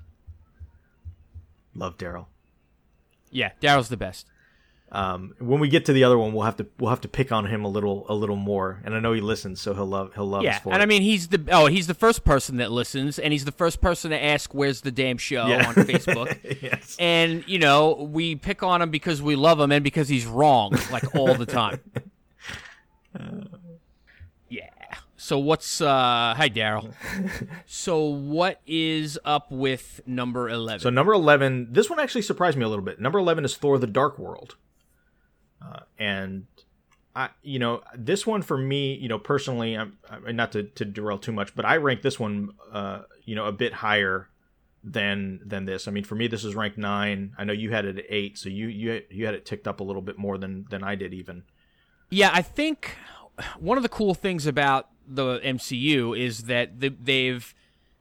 love Daryl. Yeah, Daryl's the best. Um, when we get to the other one, we'll have to we'll have to pick on him a little a little more. And I know he listens, so he'll love he'll love yeah, and. I mean he's the oh he's the first person that listens, and he's the first person to ask where's the damn show Yeah. on Facebook. [laughs] yes. And you know we pick on him because we love him and because he's wrong like all the time. [laughs] yeah. So what's uh hi Daryl. so what is up with number eleven? So number eleven, this one actually surprised me a little bit. Number eleven is Thor: The Dark World, uh, and I, you know, this one for me, you know, personally, I'm, I'm not to, to derail too much, but I rank this one, uh, you know, a bit higher than than this. I mean, for me, this is ranked nine. I know you had it at eight, so you you you had it ticked up a little bit more than than I did even. Yeah, I think one of the cool things about the MCU is that the, they've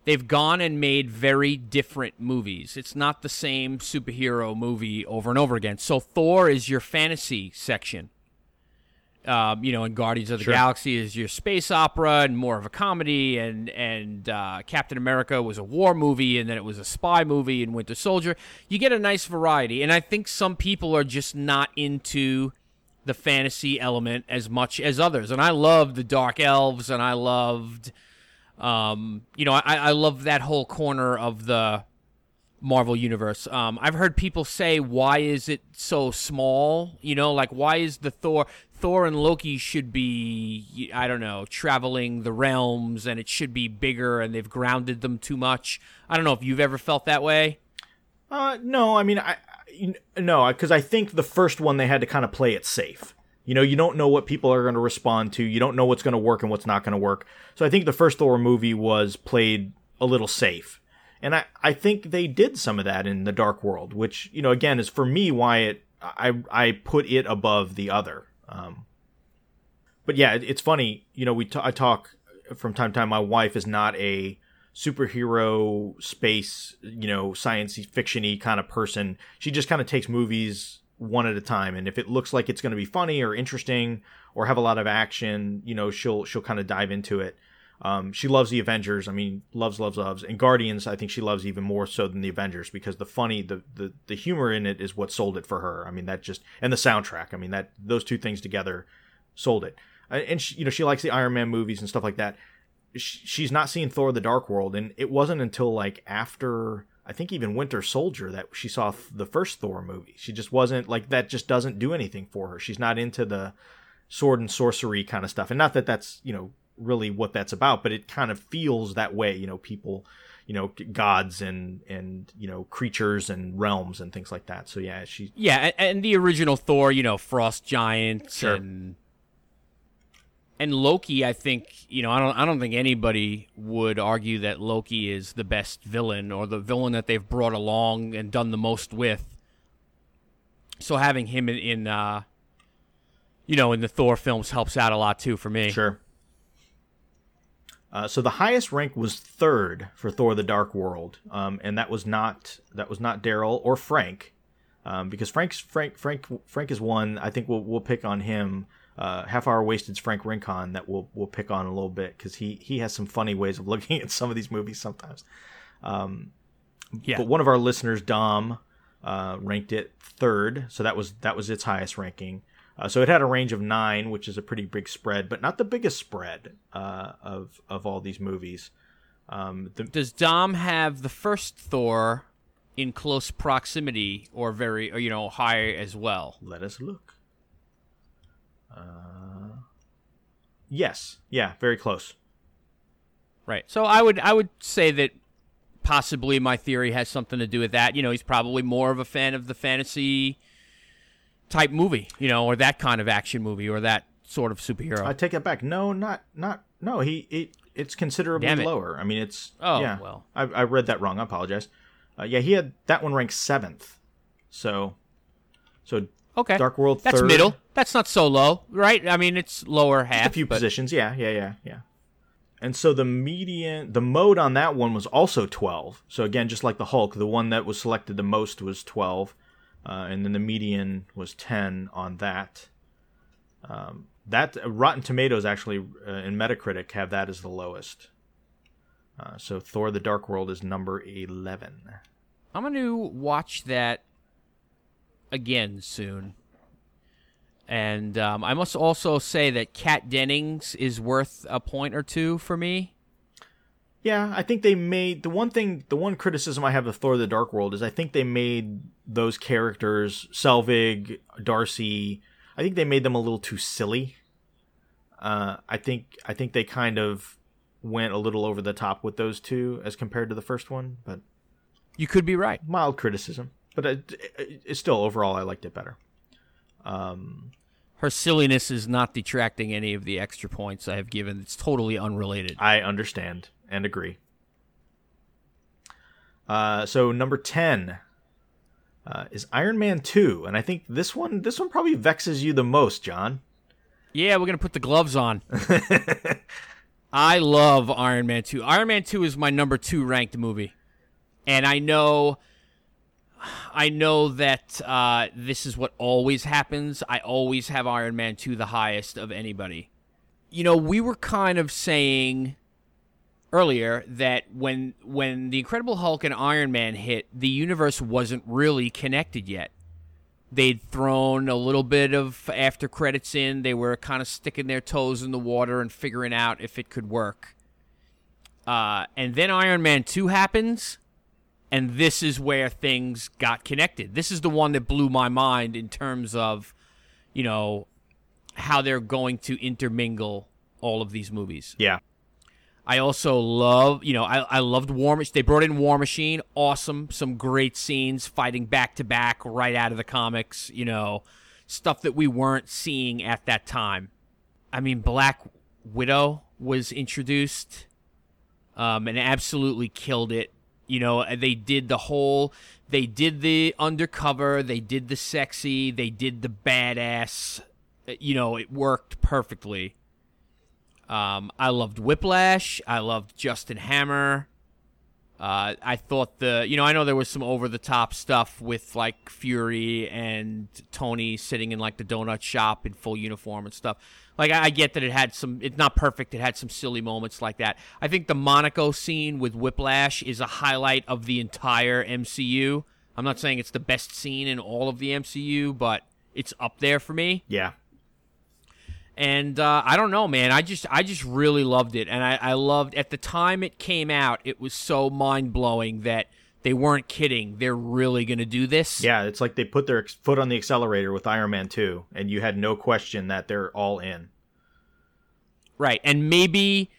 they've gone and made very different movies. It's not the same superhero movie over and over again. So Thor is your fantasy section. Um, you know, and Guardians of the Sure. Galaxy is your space opera and more of a comedy, and and uh, Captain America was a war movie, and then it was a spy movie, and Winter Soldier. You get a nice variety, and I think some people are just not into the fantasy element as much as others. And I loved the Dark Elves, and I loved, um, you know, I, I love that whole corner of the Marvel universe. Um, I've heard people say, "Why is it so small?" You know, like why is the Thor, Thor and Loki should be, I don't know, traveling the realms, and it should be bigger, and they've grounded them too much. I don't know if you've ever felt that way. Uh, no, I mean, I, I no, because I think the first one they had to kind of play it safe. You know, you don't know what people are going to respond to. You don't know what's going to work and what's not going to work. So I think the first Thor movie was played a little safe. And I, I think they did some of that in the Dark World, which, you know, again, is for me why it I I put it above the other. Um, but yeah, it, it's funny, you know, we t- I talk from time to time. My wife is not a superhero space, you know, science fictiony kind of person. She just kind of takes movies one at a time and if it looks like it's going to be funny or interesting or have a lot of action, you know, she'll she'll kind of dive into it. Um, she loves the Avengers. I mean, loves, loves, loves. And Guardians, I think she loves even more so than the Avengers because the funny, the, the the humor in it is what sold it for her. I mean, that just and the soundtrack. I mean, that those two things together sold it. Uh, and she, you know, she likes the Iron Man movies and stuff like that. She's not seen Thor: The Dark World, and it wasn't until like after I think even Winter Soldier that she saw the first Thor movie. She just wasn't like that. Just doesn't do anything for her. She's not into the sword and sorcery kind of stuff. And not that that's you know really what that's about, but it kind of feels that way. You know, people, you know, gods and and you know creatures and realms and things like that. So yeah, she yeah, and, and the original Thor, you know, frost giants Sure. and and Loki. I think you know, I don't I don't think anybody would argue that Loki is the best villain or the villain that they've brought along and done the most with. So having him in, in uh, you know, in the Thor films helps out a lot too for me. Sure. Uh, so the highest rank was third for Thor: The Dark World, um, and that was not that was not Daryl or Frank, um, because Frank's Frank Frank Frank is one. I think we'll we'll pick on him. Uh, Half Hour Wasted's Frank Rincon that we'll we'll pick on a little bit because he he has some funny ways of [laughs] looking at some of these movies sometimes. Yeah. But one of our listeners, Dom, uh, ranked it third, so that was that was its highest ranking. Uh, so it had a range of nine, which is a pretty big spread, but not the biggest spread uh, of of all these movies. Um, the, Does Dom have the first Thor in close proximity or very, or, you know, high as well? let us look. Uh, yes, yeah, very close. Right. So I would I would say that possibly my theory has something to do with that. You know, he's probably more of a fan of the fantasy type movie, you know, or that kind of action movie or that sort of superhero. I take it back. No, not not no. He it, it's considerably it. lower. I mean, it's Oh, yeah. well. I, I read that wrong. I apologize. Uh, yeah, he had that one ranked seventh. So, so okay. Dark World That's third. middle. That's not so low, right? I mean, it's lower half. a few but- positions. Yeah, yeah, yeah, yeah. And so the median, the mode on that one was also 12. So again, just like the Hulk, the one that was selected the most was 12, uh, and then the median was 10 on that. Um, that Rotten Tomatoes actually uh, and Metacritic have that as the lowest. Uh, so Thor: The Dark World is number 11. I'm going to watch that again soon. And um, I must also say that Kat Dennings is worth a point or two for me. Yeah, I think they made the one thing, the one criticism I have of Thor: The Dark World is I think they made those characters, Selvig, Darcy, I think they made them a little too silly. Uh, I think I think they kind of went a little over the top with those two as compared to the first one, but You could be right. mild criticism. But it, it, it's still overall I liked it better. Um, Her silliness is not detracting any of the extra points I have given. It's totally unrelated. I understand and agree. Uh, so number ten uh, is Iron Man two, and I think this one this one probably vexes you the most, John. Yeah, we're gonna put the gloves on. [laughs] I love Iron Man two. Iron Man two is my number two ranked movie, and I know, I know that uh, this is what always happens. I always have Iron Man two the highest of anybody. You know, we were kind of saying earlier that when when the Incredible Hulk and Iron Man hit, the universe wasn't really connected yet they'd thrown a little bit of after credits in. They were kind of sticking their toes in the water and figuring out if it could work. Uh, and then Iron Man 2 happens, and this is where things got connected. This is the one that blew my mind in terms of, you know, how they're going to intermingle all of these movies. Yeah, I also love, you know, I, I loved War Machine. They brought in War Machine. Awesome. Some great scenes fighting back to back right out of the comics, you know, stuff that we weren't seeing at that time. I mean, Black Widow was introduced um, and absolutely killed it. You know, they did the whole, they did the undercover, they did the sexy, they did the badass. You know, it worked perfectly. Um, I loved Whiplash. I loved Justin Hammer. Uh, I thought the, you know, I know there was some over the top stuff with like Fury and Tony sitting in like the donut shop in full uniform and stuff. Like I, I get that it had some, it's not perfect. It had some silly moments like that. I think the Monaco scene with Whiplash is a highlight of the entire MCU. I'm not saying it's the best scene in all of the MCU, but it's up there for me. Yeah. And uh, I don't know, man. I just I just really loved it, and I, I loved at the time it came out. It was so mind blowing that they weren't kidding. They're really going to do this. Yeah, it's like they put their foot on the accelerator with Iron Man 2, and you had no question that they're all in. Right. And maybe,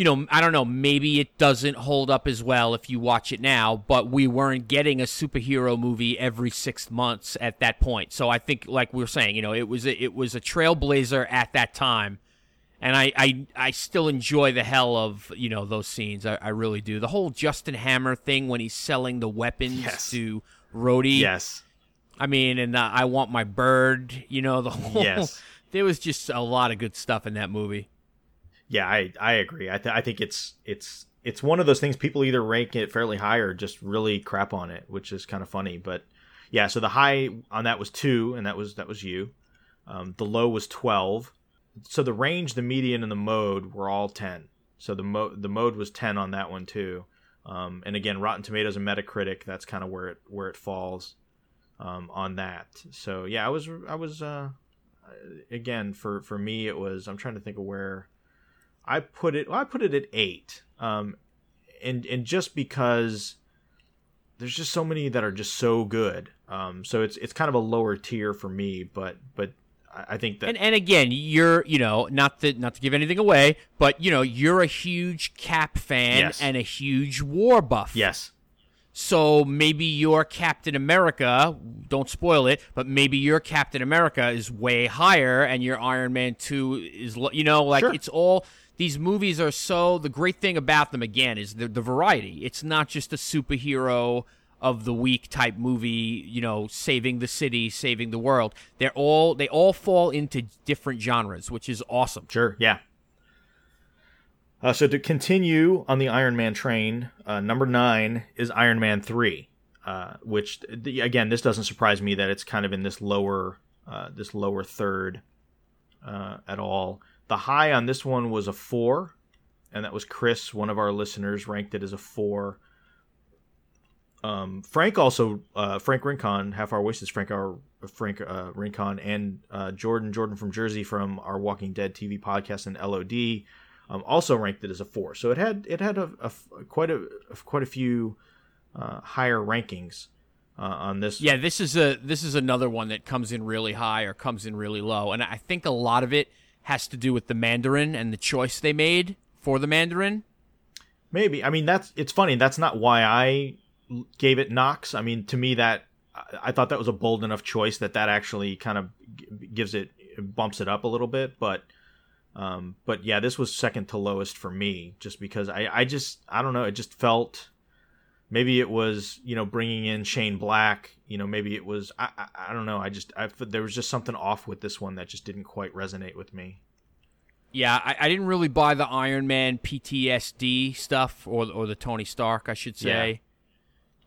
you know, I don't know, maybe it doesn't hold up as well if you watch it now, but we weren't getting a superhero movie every six months at that point. So I think, like we were saying, you know, it was a, it was a trailblazer at that time. And I, I, I still enjoy the hell of you know those scenes. I, I really do. The whole Justin Hammer thing when he's selling the weapons Yes. to Rhodey. Yes. I mean, and uh, I want my bird. You know the [laughs] whole. Yes. There was just a lot of good stuff in that movie. Yeah, I I agree. I th- I think it's it's it's one of those things people either rank it fairly high or just really crap on it, which is kind of funny. But yeah, so the high on that was two, and that was that was you. Um, the low was twelve. So the range, the median, and the mode were all ten. So the mo- the mode was ten on that one too. Um, and again, Rotten Tomatoes and Metacritic, that's kind of where it where it falls um, on that. So yeah, I was I was uh, again for for me it was I'm trying to think of where I put it. Well, I put it at eight, um, and and just because there's just so many that are just so good, um, so it's it's kind of a lower tier for me. But but I think that And and again, you're you know not to not to give anything away, but you know you're a huge Cap fan Yes. and a huge War buff. yes, So maybe your Captain America, don't spoil it, but maybe your Captain America is way higher, and your Iron Man two is you know like Sure. it's all. These movies are so. The great thing about them again is the the variety. It's not just a superhero of the week type movie, you know, saving the city, saving the world. They're all they all fall into different genres, which is awesome. sure, yeah. Uh, so to continue on the Iron Man train, uh, number nine is Iron Man three, uh, which the, again this doesn't surprise me that it's kind of in this lower uh, this lower third uh, at all. The high on this one was a four, and that was Chris, one of our listeners, ranked it as a four. Um, Frank also, uh, Frank Rincon, Half Hour Wasted's, Frank our Frank uh, Rincon, and uh, Jordan Jordan from Jersey from our Walking Dead TV podcast and LOD, um, also ranked it as a four. So it had it had a, a quite a quite a few uh, higher rankings uh, on this. Yeah, this is a this is another one that comes in really high or comes in really low, and I think a lot of it has to do with the Mandarin and the choice they made for the Mandarin. Maybe. I mean, that's it's funny. That's not why I gave it knocks. I mean, to me, that I- I thought that was a bold enough choice that that actually kind of gives it bumps it up a little bit. But, um, but yeah, this was second to lowest for me, just because I I just I don't know. It just felt maybe it was you know bringing in Shane Black. You know, maybe it was I I, I don't know. I just I there was just something off with this one that just didn't quite resonate with me. Yeah, I, I didn't really buy the Iron Man PTSD stuff or or the Tony Stark, I should say. Yeah.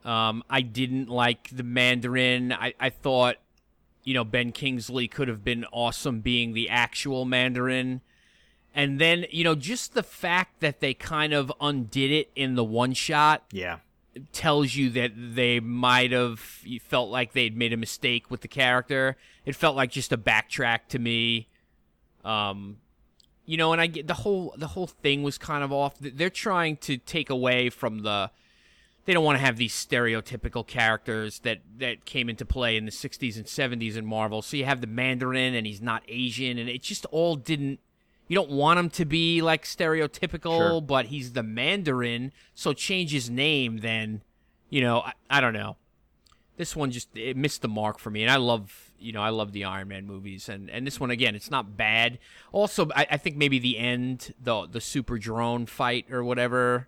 Um, I didn't like the Mandarin. I, I thought, you know, Ben Kingsley could have been awesome being the actual Mandarin. And then, you know, just the fact that they kind of undid it in the one shot Yeah. Tells you that they might have felt like they'd made a mistake with the character. It felt like just a backtrack to me. Um, you know, and I get the whole the whole thing was kind of off. They're trying to take away from the. They don't want to have these stereotypical characters that that came into play in the '60s and '70s in Marvel. So you have the Mandarin, and he's not Asian, and it just all didn't. You don't want him to be like stereotypical, Sure. but he's the Mandarin, so change his name. Then, you know, I, I don't know. This one just it missed the mark for me, and I love you know I love the Iron Man movies, and and this one again, it's not bad. Also, I, I think maybe the end, the the super drone fight or whatever.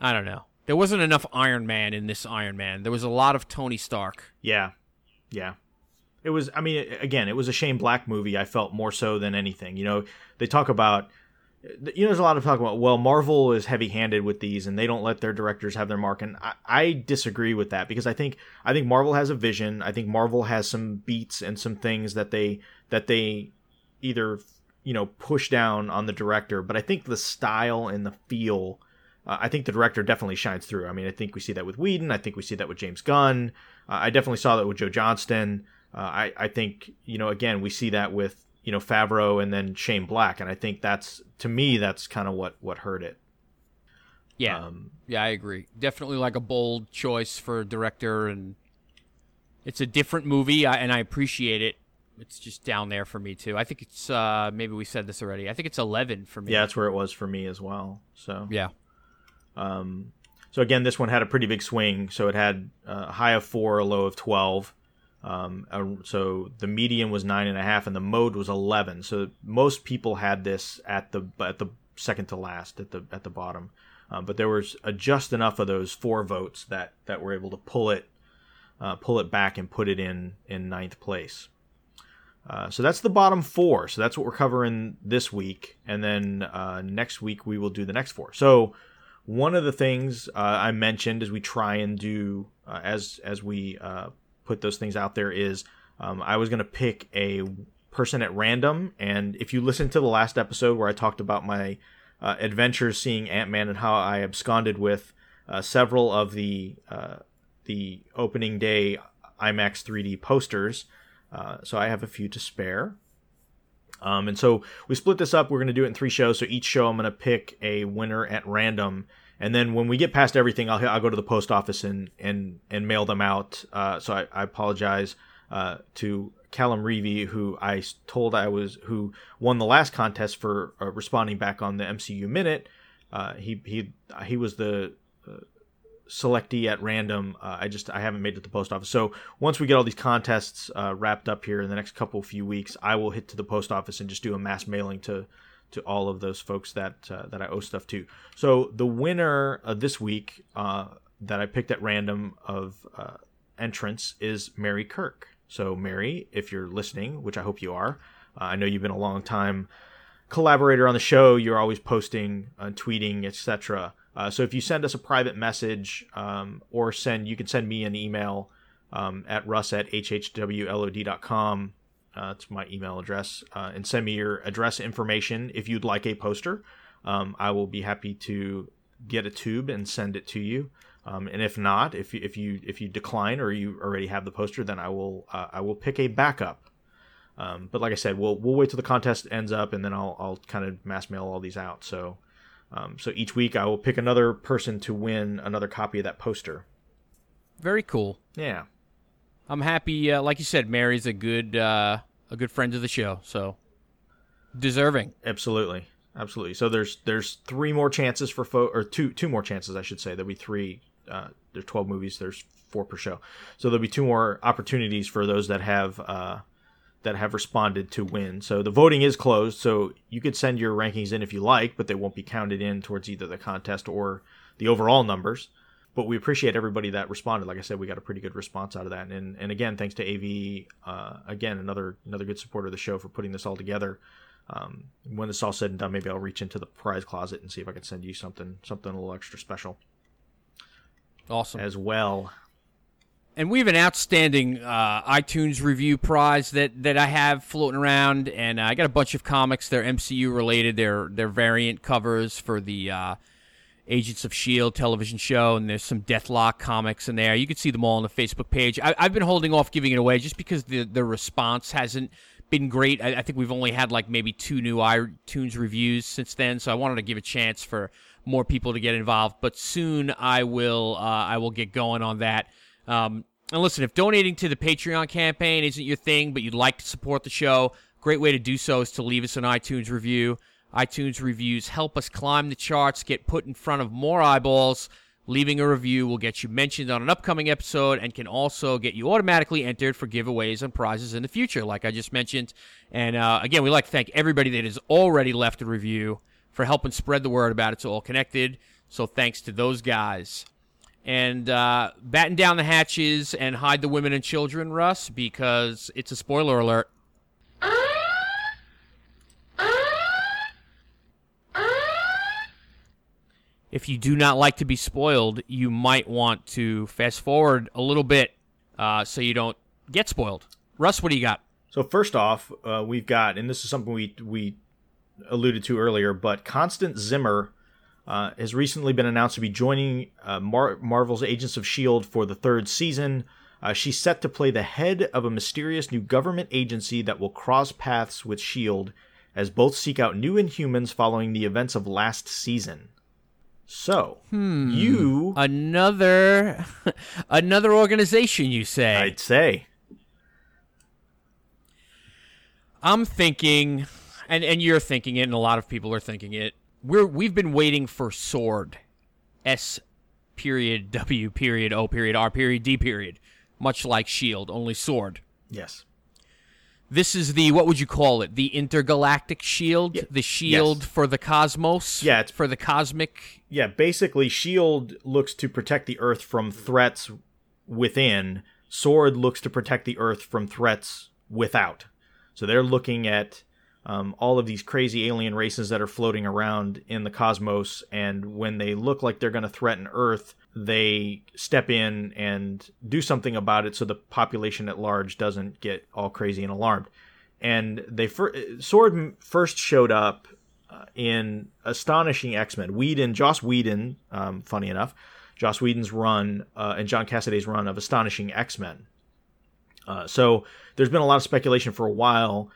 I don't know. There wasn't enough Iron Man in this Iron Man. There was a lot of Tony Stark. Yeah, yeah. It was. I mean, again, it was a Shane Black movie. I felt more so than anything. You know, they talk about you know, there's a lot of talk about well, Marvel is heavy-handed with these, and they don't let their directors have their mark, and I, I disagree with that because I think I think Marvel has a vision. I think Marvel has some beats and some things that they that they either you know push down on the director, but I think the style and the feel. Uh, I think the director definitely shines through. I mean, I think we see that with Whedon. I think we see that with James Gunn. Uh, I definitely saw that with Joe Johnston. Uh, I, I think, you know, again, we see that with you know Favreau and then Shane Black, and I think that's to me that's kind of what what hurt it. Yeah, um, yeah, I agree. Definitely like a bold choice for director, and it's a different movie, and I appreciate it. It's just down there for me too. I think it's uh maybe we said this already. I think it's eleven for me. Yeah, that's where it was for me as well. So yeah. Um, so again, this one had a pretty big swing. So it had a high of four, a low of twelve. Um, uh, so the median was nine and a half, and the mode was eleven. So most people had this at the at the second to last at the at the bottom, um, but there was uh, just enough of those four votes that that were able to pull it uh, pull it back and put it in in ninth place. Uh, so that's the bottom four. So that's what we're covering this week, and then uh, next week we will do the next four. So one of the things uh, I mentioned is we try and do as as we put those things out there is um, I was going to pick a person at random. And if you listen to the last episode where I talked about my uh, adventures seeing Ant Man and how I absconded with uh, several of the uh, the opening day IMAX 3D posters, uh, so I have a few to spare. Um, and so we split this up. We're going to do it in three shows. So each show I'm going to pick a winner at random and then when we get past everything, I'll, I'll go to the post office and and and mail them out. Uh, so I, I apologize uh, to Callum Reevy, who I told I was who won the last contest for uh, responding back on the MCU minute. Uh, he he he was the uh, selectee at random. Uh, I just I haven't made it to the post office. So once we get all these contests wrapped up here in the next couple of few weeks, I will hit to the post office and just do a mass mailing to to all of those folks that uh, that I owe stuff to. So the winner of this week uh, that I picked at random of uh, entrance is Mary Kirk. So Mary, if you're listening, which I hope you are, uh, I know you've been a long time collaborator on the show. You're always posting, tweeting, etc. Uh, so if you send us a private message um, or send, you can send me an email um, at russ at hhwlod.com uh, it's my email address, uh, and send me your address information if you'd like a poster. Um, I will be happy to get a tube and send it to you. Um, and if not, if you, if you if you decline or you already have the poster, then I will uh, I will pick a backup. Um, but like I said, we'll we'll wait till the contest ends up, and then I'll I'll kind of mass mail all these out. So um, so each week I will pick another person to win another copy of that poster. Very cool. Yeah. I'm happy. Uh, like you said, Mary's a good uh, a good friend of the show, so deserving. Absolutely, absolutely. So there's there's three more chances for fo- or two two more chances, I should say. There'll be three. Uh, there's 12 movies. There's four per show, so there'll be two more opportunities for those that have uh, that have responded to win. So the voting is closed. So you could send your rankings in if you like, but they won't be counted in towards either the contest or the overall numbers but we appreciate everybody that responded. Like I said, we got a pretty good response out of that. And and again, thanks to AV, uh, again another another good supporter of the show for putting this all together. Um, when this all said and done, maybe I'll reach into the prize closet and see if I can send you something something a little extra special. Awesome as well. And we have an outstanding uh, iTunes review prize that, that I have floating around, and uh, I got a bunch of comics. They're MCU related. They're they're variant covers for the uh, Agents of S.H.I.E.L.D. television show, and there's some Deathlok comics in there. You can see them all on the Facebook page. I, have been holding off giving it away just because the, the response hasn't been great. I, I, think we've only had like maybe two new iTunes reviews since then, so I wanted to give a chance for more people to get involved. But soon I will uh, I will get going on that. Um, and listen, if donating to the Patreon campaign isn't your thing, but you'd like to support the show, great way to do so is to leave us an iTunes review iTunes reviews help us climb the charts, get put in front of more eyeballs. Leaving a review will get you mentioned on an upcoming episode and can also get you automatically entered for giveaways and prizes in the future, like I just mentioned. And uh, again, we'd like to thank everybody that has already left a review for helping spread the word about it It's All Connected. So thanks to those guys. And uh, batten down the hatches and hide the women and children, Russ, because it's a spoiler alert. If you do not like to be spoiled, you might want to fast forward a little bit uh, so you don't get spoiled. Russ, what do you got? So first off, uh, we've got, and this is something we we alluded to earlier, but Constance Zimmer uh, has recently been announced to be joining uh, Mar- Marvel's Agents of S.H.I.E.L.D. for the third season. Uh, she's set to play the head of a mysterious new government agency that will cross paths with S.H.I.E.L.D. as both seek out new Inhumans following the events of last season. So, hmm. you. Another [laughs] another organization, you say? I'd say. I'm thinking, and and you're thinking it, and a lot of people are thinking it. We're we've been waiting for Sword, S period W period O period R period D period, much like Shield, only Sword. Yes. This is the what would you call it? The intergalactic shield, Yeah. the shield Yes. for the cosmos. Yeah, it's- for the cosmic. Yeah, basically, S.H.I.E.L.D. looks to protect the Earth from threats within. Sword looks to protect the Earth from threats without. So they're looking at um, all of these crazy alien races that are floating around in the cosmos, and when they look like they're going to threaten Earth, they step in and do something about it so the population at large doesn't get all crazy and alarmed. And they fir- Sword first showed up uh, in Astonishing X Men. Whedon, Joss Whedon, um, funny enough, Joss Whedon's run uh, and John Cassaday's run of Astonishing X Men. Uh, so there's been a lot of speculation for a while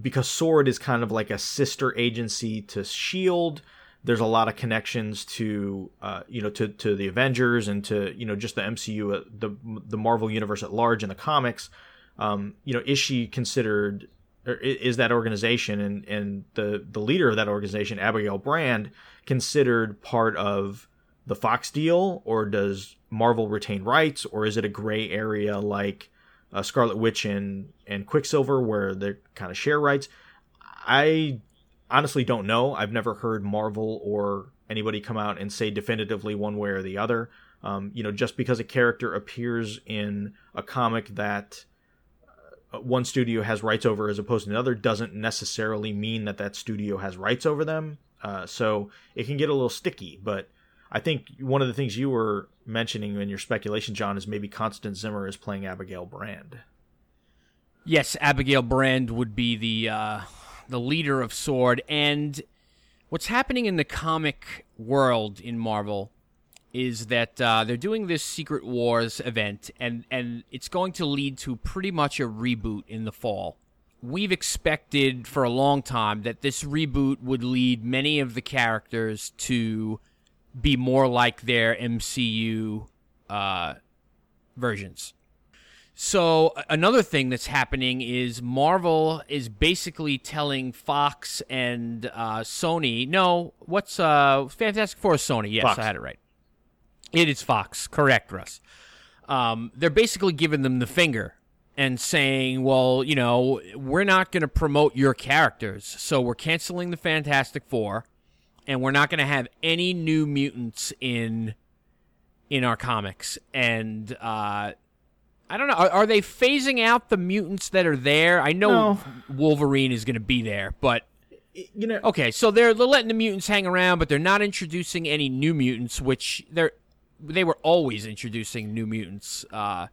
because Sword is kind of like a sister agency to Shield. There's a lot of connections to uh, you know to to the Avengers and to you know just the MCU, uh, the the Marvel universe at large in the comics. Um, you know, is she considered or is that organization and and the the leader of that organization, Abigail Brand, considered part of the Fox deal, or does Marvel retain rights, or is it a gray area like uh, Scarlet Witch and and Quicksilver, where they kind of share rights? I honestly don't know. I've never heard Marvel or anybody come out and say definitively one way or the other. Um, you know, just because a character appears in a comic that uh, one studio has rights over as opposed to another doesn't necessarily mean that that studio has rights over them. Uh, so it can get a little sticky. But I think one of the things you were mentioning in your speculation, John, is maybe Constance Zimmer is playing Abigail Brand. Yes, Abigail Brand would be the uh, the leader of Sword, and what's happening in the comic world in Marvel is that uh, they're doing this Secret Wars event, and and it's going to lead to pretty much a reboot in the fall. We've expected for a long time that this reboot would lead many of the characters to be more like their MCU uh, versions. So another thing that's happening is Marvel is basically telling Fox and uh, Sony. No, what's uh, Fantastic Four? Sony. Yes, Fox. I had it right. It is Fox. Correct, Russ. Um, they're basically giving them the finger and saying, "Well, you know, we're not going to promote your characters, so we're canceling the Fantastic Four, and we're not going to have any new mutants in in our comics." And uh, I don't know. Are, are they phasing out the mutants that are there? I know No. Wolverine is going to be there, but You know, okay. So they're, they're letting the mutants hang around, but they're not introducing any new mutants, which they're they were always introducing new mutants. Uh,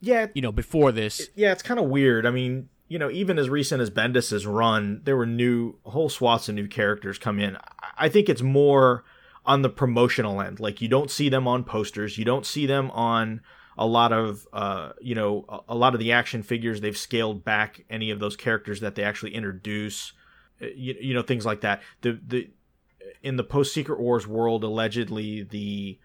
yeah, you know, before this. yeah, it's kind of weird. I mean, you know, even as recent as Bendis's run, there were new whole swaths of new characters come in. I think it's more on the promotional end. Like you don't see them on posters, you don't see them on a lot of uh, you know, a, lot of the action figures. They've scaled back any of those characters that they actually introduce. Uh, You, you know, things like that. The the in the post Secret Wars world, allegedly the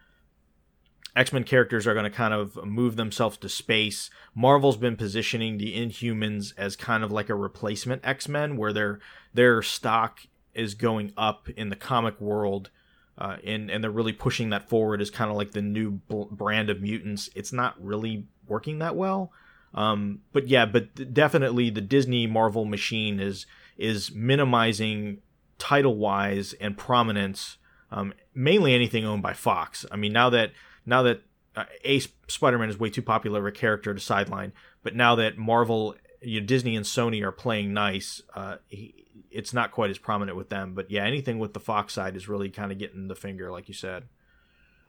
X Men characters are going to kind of move themselves to space. Marvel's been positioning the Inhumans as kind of like a replacement X Men, where their their stock is going up in the comic world, uh, and and they're really pushing that forward as kind of like the new brand of mutants. It's not really working that well, um, but yeah, but definitely the Disney Marvel machine is is minimizing title wise and prominence um, mainly anything owned by Fox. I mean, now that now that uh, a Spider-Man is way too popular of a character to sideline, but now that Marvel you know, Disney and Sony are playing nice. Uh, he, it's not quite as prominent with them, but yeah, anything with the Fox side is really kind of getting the finger, like you said.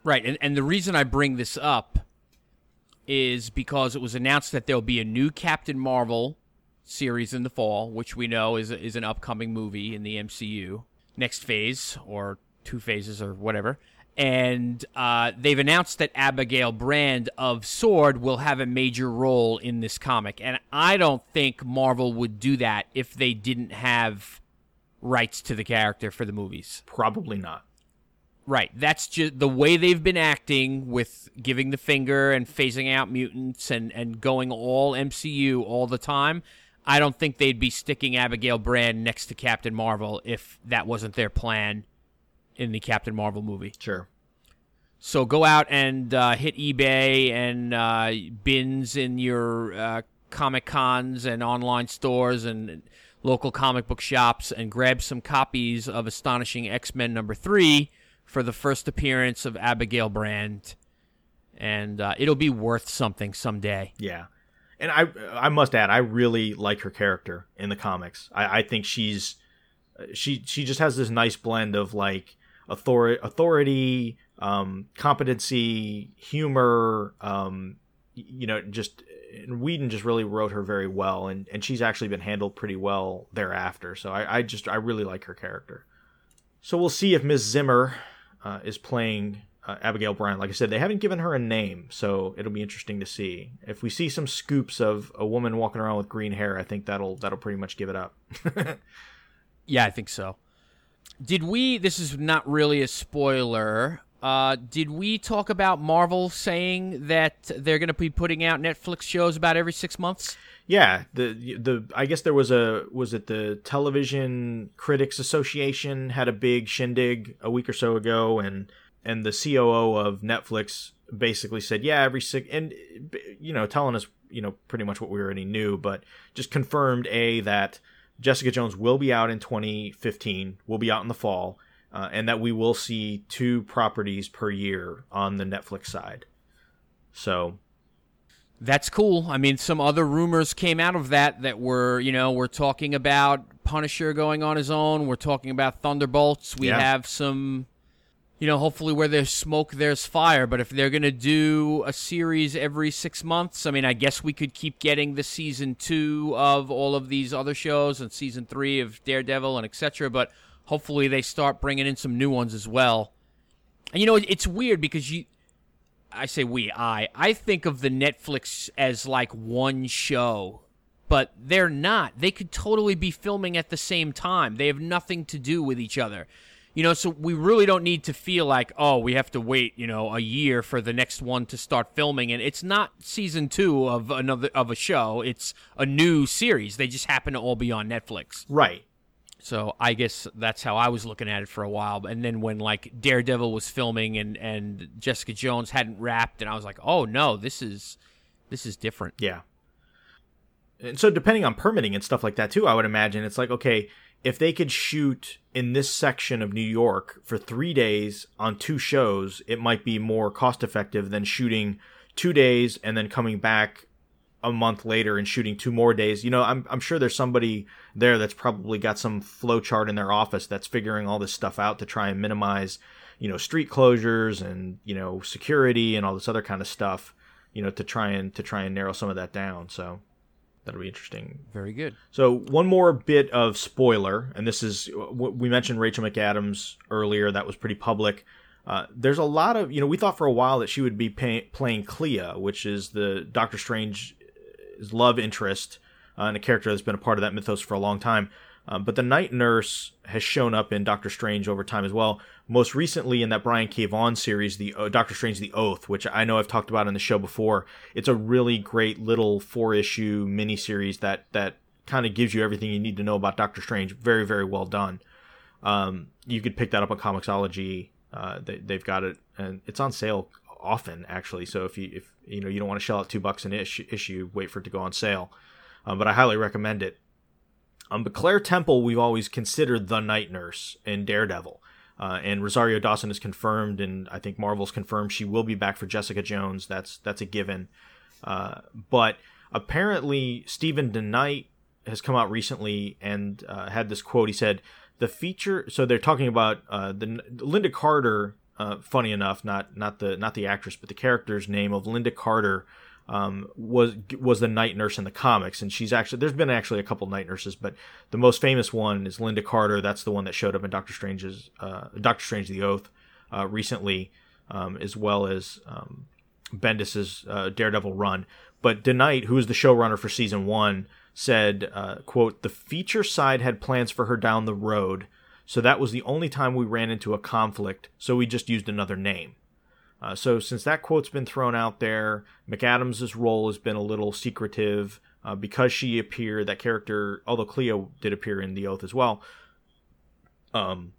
Right, and and the reason I bring this up is because it was announced that there'll be a new Captain Marvel series in the fall, which we know is is an upcoming movie in the MCU. Next phase or two phases or whatever. And uh, they've announced that Abigail Brand of Sword will have a major role in this comic. And I don't think Marvel would do that if they didn't have rights to the character for the movies. Probably not. Right. That's just the way they've been acting with giving the finger and phasing out mutants and, and going all MCU all the time. I don't think they'd be sticking Abigail Brand next to Captain Marvel if that wasn't their plan in the Captain Marvel movie. Sure. So go out and uh, hit eBay and uh, bins in your uh, Comic Cons and online stores and local comic book shops and grab some copies of Astonishing X Men number three for the first appearance of Abigail Brand. And uh, it'll be worth something someday. Yeah. And I I must add, I really like her character in the comics. I, I think she's she she just has this nice blend of like authority, authority, um, competency, humor. Um, you know, just and Whedon just really wrote her very well, and and she's actually been handled pretty well thereafter. So I, I just I really like her character. So we'll see if Miss Zimmer uh, is playing uh, Abigail Brand. Like I said, they haven't given her a name, so it'll be interesting to see. If we see some scoops of a woman walking around with green hair, I think that'll that'll pretty much give it up. [laughs] yeah, I think so. Did we? This is not really a spoiler. Uh, did we talk about Marvel saying that they're going to be putting out Netflix shows about every six months? Yeah, the the I guess there was a was it the Television Critics Association had a big shindig a week or so ago, and and the COO of Netflix basically said, yeah, every six and you know telling us you know pretty much what we already knew, but just confirmed a that Jessica Jones will be out in 2015, will be out in the fall, uh, and that we will see two properties per year on the Netflix side. So that's cool. I mean, some other rumors came out of that that were, you know, we're talking about Punisher going on his own. We're talking about Thunderbolts. We Yeah. have some, you know, hopefully where there's smoke, there's fire. But if they're going to do a series every six months, I mean, I guess we could keep getting the season two of all of these other shows and season three of Daredevil and etc. But hopefully they start bringing in some new ones as well. And you know, it's weird because you, I say we, I, I think of the Netflix as like one show, but they're not. They could totally be filming at the same time. They have nothing to do with each other. You know, so we really don't need to feel like, oh, we have to wait, you know, a year for the next one to start filming. And it's not season two of another of a show. It's a new series. They just happen to all be on Netflix. right, So I guess that's how I was looking at it for a while. And then when like Daredevil was filming and and Jessica Jones hadn't wrapped, and I was like, oh no, this is this is different. Yeah. And so depending on permitting and stuff like that too, I would imagine it's like, okay, if they could shoot in this section of New York for three days on two shows, it might be more cost effective than shooting two days and then coming back a month later and shooting two more days. You know, I'm I'm sure there's somebody there that's probably got some flow chart in their office that's figuring all this stuff out to try and minimize, you know, street closures and, you know, security and all this other kind of stuff, you know, to try and to try and narrow some of that down. So that'll be interesting. Very good. So one more bit of spoiler, and this is we mentioned Rachel McAdams earlier. That was pretty public. Uh, there's a lot of you know we thought for a while that she would be pay- playing Clea, which is the Doctor Strange's love interest uh, and a character that's been a part of that mythos for a long time. Uh, but the Night Nurse has shown up in Doctor Strange over time as well. Most recently in that Brian K. Vaughan series, the uh, Doctor Strange: The Oath, which I know I've talked about on the show before. It's a really great little four issue miniseries that that kind of gives you everything you need to know about Doctor Strange. Very very well done. Um, you could pick that up on Comixology. Uh, they, they've got it, and it's on sale often actually. So if you if you know you don't want to shell out two bucks an issue, issue wait for it to go on sale. Um, but I highly recommend it. Um, but Claire Temple, we've always considered the night nurse in Daredevil. Uh, and Rosario Dawson is confirmed, and I think Marvel's confirmed she will be back for Jessica Jones. That's that's a given. Uh, but apparently Steven DeKnight has come out recently and uh, had this quote. He said, "The feature." So they're talking about uh, the Lynda Carter. Uh, funny enough, not not the not the actress, but the character's name of Linda Carter um, was was the night nurse in the comics, and she's actually there's been actually a couple night nurses, but the most famous one is Linda Carter. That's the one that showed up in Doctor Strange's uh, Doctor Strange: The Oath uh, recently, um, as well as um, Bendis's uh, Daredevil run. But DeKnight, who is the showrunner for season one, said, uh, "quote The feature side had plans for her down the road, so that was the only time we ran into a conflict. So we just used another name." Uh, so since that quote's been thrown out there, McAdams' role has been a little secretive uh, because she appeared. That character, although Clea did appear in the Oath as well. Um,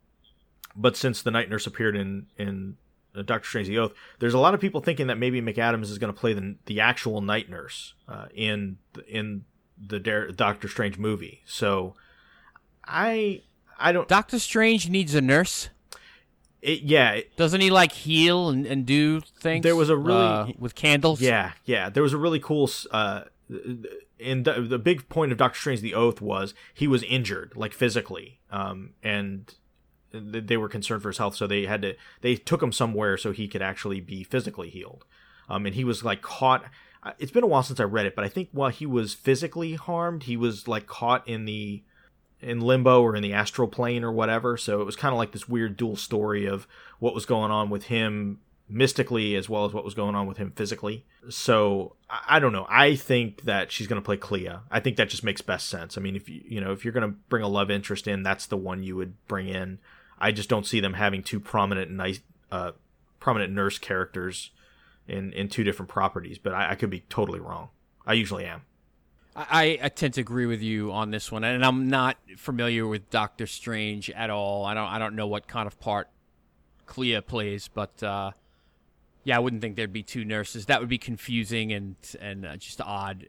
but since the Night Nurse appeared in in uh, Doctor Strange: The Oath, there's a lot of people thinking that maybe McAdams is going to play the the actual Night Nurse uh, in in the Doctor Strange movie. So I I don't. Doctor Strange needs a nurse. It, yeah, Doesn't he like heal and, and do things? There was a really- uh, with candles. Yeah, yeah. There was a really cool. Uh, in the, the big point of Doctor Strange: The Oath was he was injured, like physically, um, and th- they were concerned for his health, so they had to they took him somewhere so he could actually be physically healed. Um, and he was like caught. uh, It's been a while since I read it, but I think while he was physically harmed, he was like caught in the in limbo or in the astral plane or whatever. So it was kind of like this weird dual story of what was going on with him mystically as well as what was going on with him physically. So I, I don't know. I think that she's going to play Clea. I think that just makes best sense. I mean, if you you know if you're going to bring a love interest in, that's the one you would bring in. I just don't see them having two prominent nice uh, prominent nurse characters in in two different properties. But I, I could be totally wrong. I usually am. I, I tend to agree with you on this one, and I'm not familiar with Doctor Strange at all. I don't I don't know what kind of part Clea plays, but uh, yeah, I wouldn't think there'd be two nurses. That would be confusing and and uh, just odd,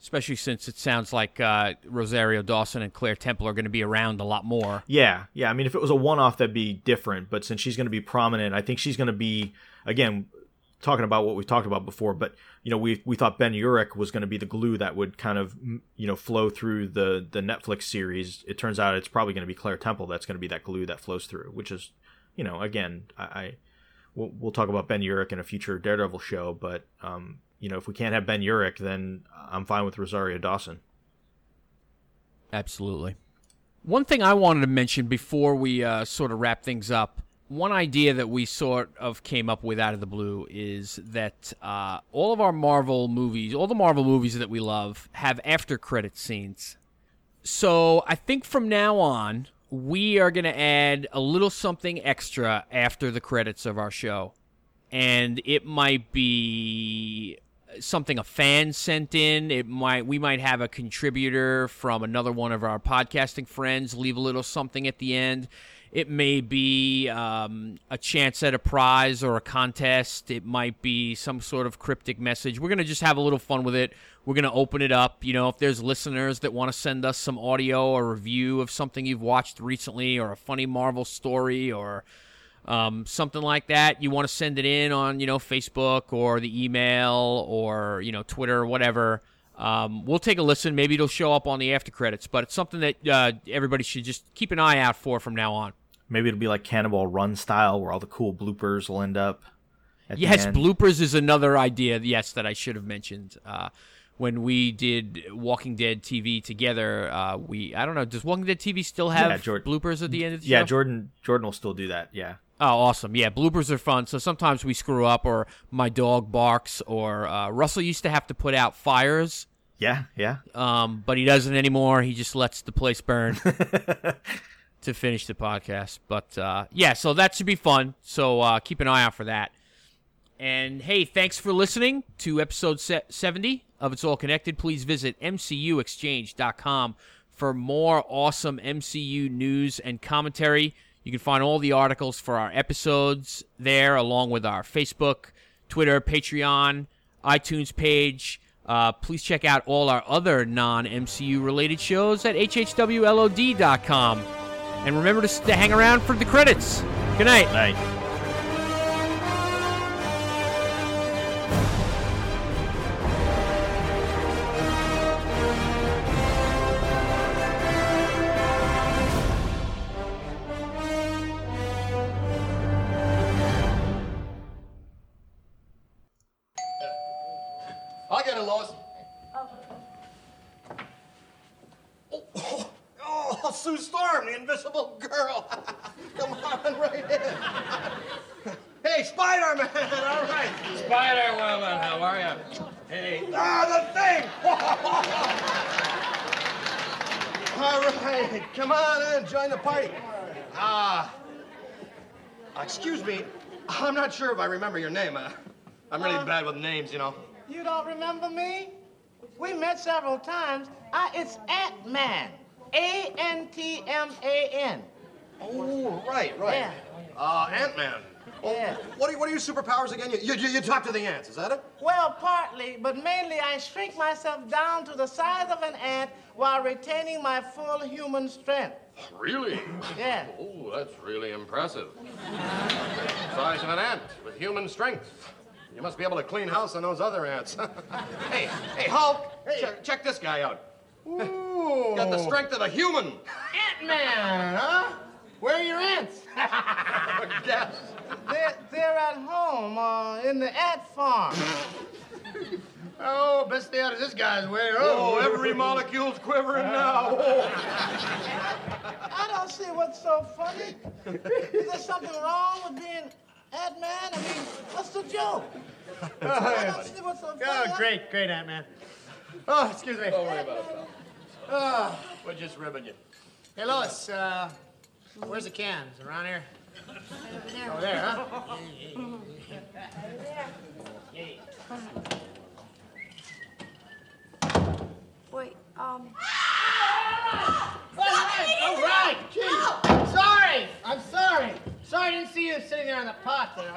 especially since it sounds like uh, Rosario Dawson and Claire Temple are going to be around a lot more. Yeah, yeah. I mean, if it was a one-off, that'd be different. But since she's going to be prominent, I think she's going to be again talking about what we've talked about before. But you know, we we thought Ben Urich was going to be the glue that would kind of you know flow through the the Netflix series. It turns out it's probably going to be Claire Temple that's going to be that glue that flows through, which is you know again I. I We'll, we'll talk about Ben Urich in a future Daredevil show, but um, you know if we can't have Ben Urich, then I'm fine with Rosario Dawson. Absolutely. One thing I wanted to mention before we uh, sort of wrap things up one idea that we sort of came up with out of the blue is that uh, all of our Marvel movies, all the Marvel movies that we love, have after credit scenes. So I think from now on, we are going to add a little something extra after the credits of our show. And it might be something a fan sent in. It might we might have a contributor from another one of our podcasting friends leave a little something at the end. It may be um, a chance at a prize or a contest. It might be some sort of cryptic message. We're going to just have a little fun with it. We're going to open it up. You know, if there's listeners that want to send us some audio or review of something you've watched recently or a funny Marvel story or um, something like that, you want to send it in on, you know, Facebook or the email or, you know, Twitter whatever. Um, we'll take a listen. Maybe it'll show up on the after credits, but it's something that uh, everybody should just keep an eye out for from now on. Maybe it'll be like Cannonball Run style, where all the cool bloopers will end up. At Yes, the end. bloopers is another idea. Yes, that I should have mentioned. Uh, when we did Walking Dead TV together, uh, we I don't know. Does Walking Dead TV still have Yeah, Jord- bloopers at the end of the Yeah, show? Jordan. Jordan will still do that. Yeah. Oh, awesome! Yeah, bloopers are fun. So sometimes we screw up, or my dog barks, or uh, Russell used to have to put out fires, Yeah. Yeah. um, but he doesn't anymore. He just lets the place burn [laughs] to finish the podcast. But uh, yeah, so that should be fun. So uh, keep an eye out for that. And hey, thanks for listening to episode 70 of It's All Connected. Please visit mcuexchange.com for more awesome MCU news and commentary. You can find all the articles for our episodes there, along with our Facebook, Twitter, Patreon, iTunes page. Uh, please check out all our other non MCU related shows at hhwlod.com. And remember to, to hang around for the credits. Good night. Night. I'm not sure if I remember your name. Uh, I'm really bad with names, you know. You don't remember me? We met several times. I, it's Ant-Man. A-N-T-M-A-N. Oh, right, right. Yeah. Uh, Ant-Man. Oh, Yeah. What are, what are your superpowers again? You, you, you talk to the ants, is that it? Well, partly, but mainly I shrink myself down to the size of an ant while retaining my full human strength. Really? Yeah. Oh, that's really impressive. Size of an ant with human strength. You must be able to clean house on those other ants. [laughs] hey, hey, Hulk, check, check this guy out. Ooh. Got the strength of a human. Ant-Man, huh? Where are your ants? [laughs] Guess. They're, they're at home, uh, in the ant farm. [laughs] Oh, best stay out of this guy's way. Oh, every molecule's quivering now. Oh. [laughs] I don't see what's so funny. Is there something wrong with being Ant-Man? I mean, what's the joke? [laughs] I don't see what's so funny. Oh, great, great, Ant Man. Oh, excuse me. Don't worry about it, pal. Oh. We're just ribbing you. Hey, Lois, uh, where's the cans? Around here? Right Over there, huh? [laughs] Wait, um. All right, all right. Gee, sorry. I'm sorry. Sorry, I didn't see you sitting there on the pot there.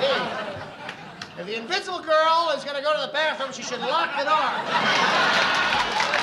Hey, if the invisible girl is gonna go to the bathroom, she should lock the door.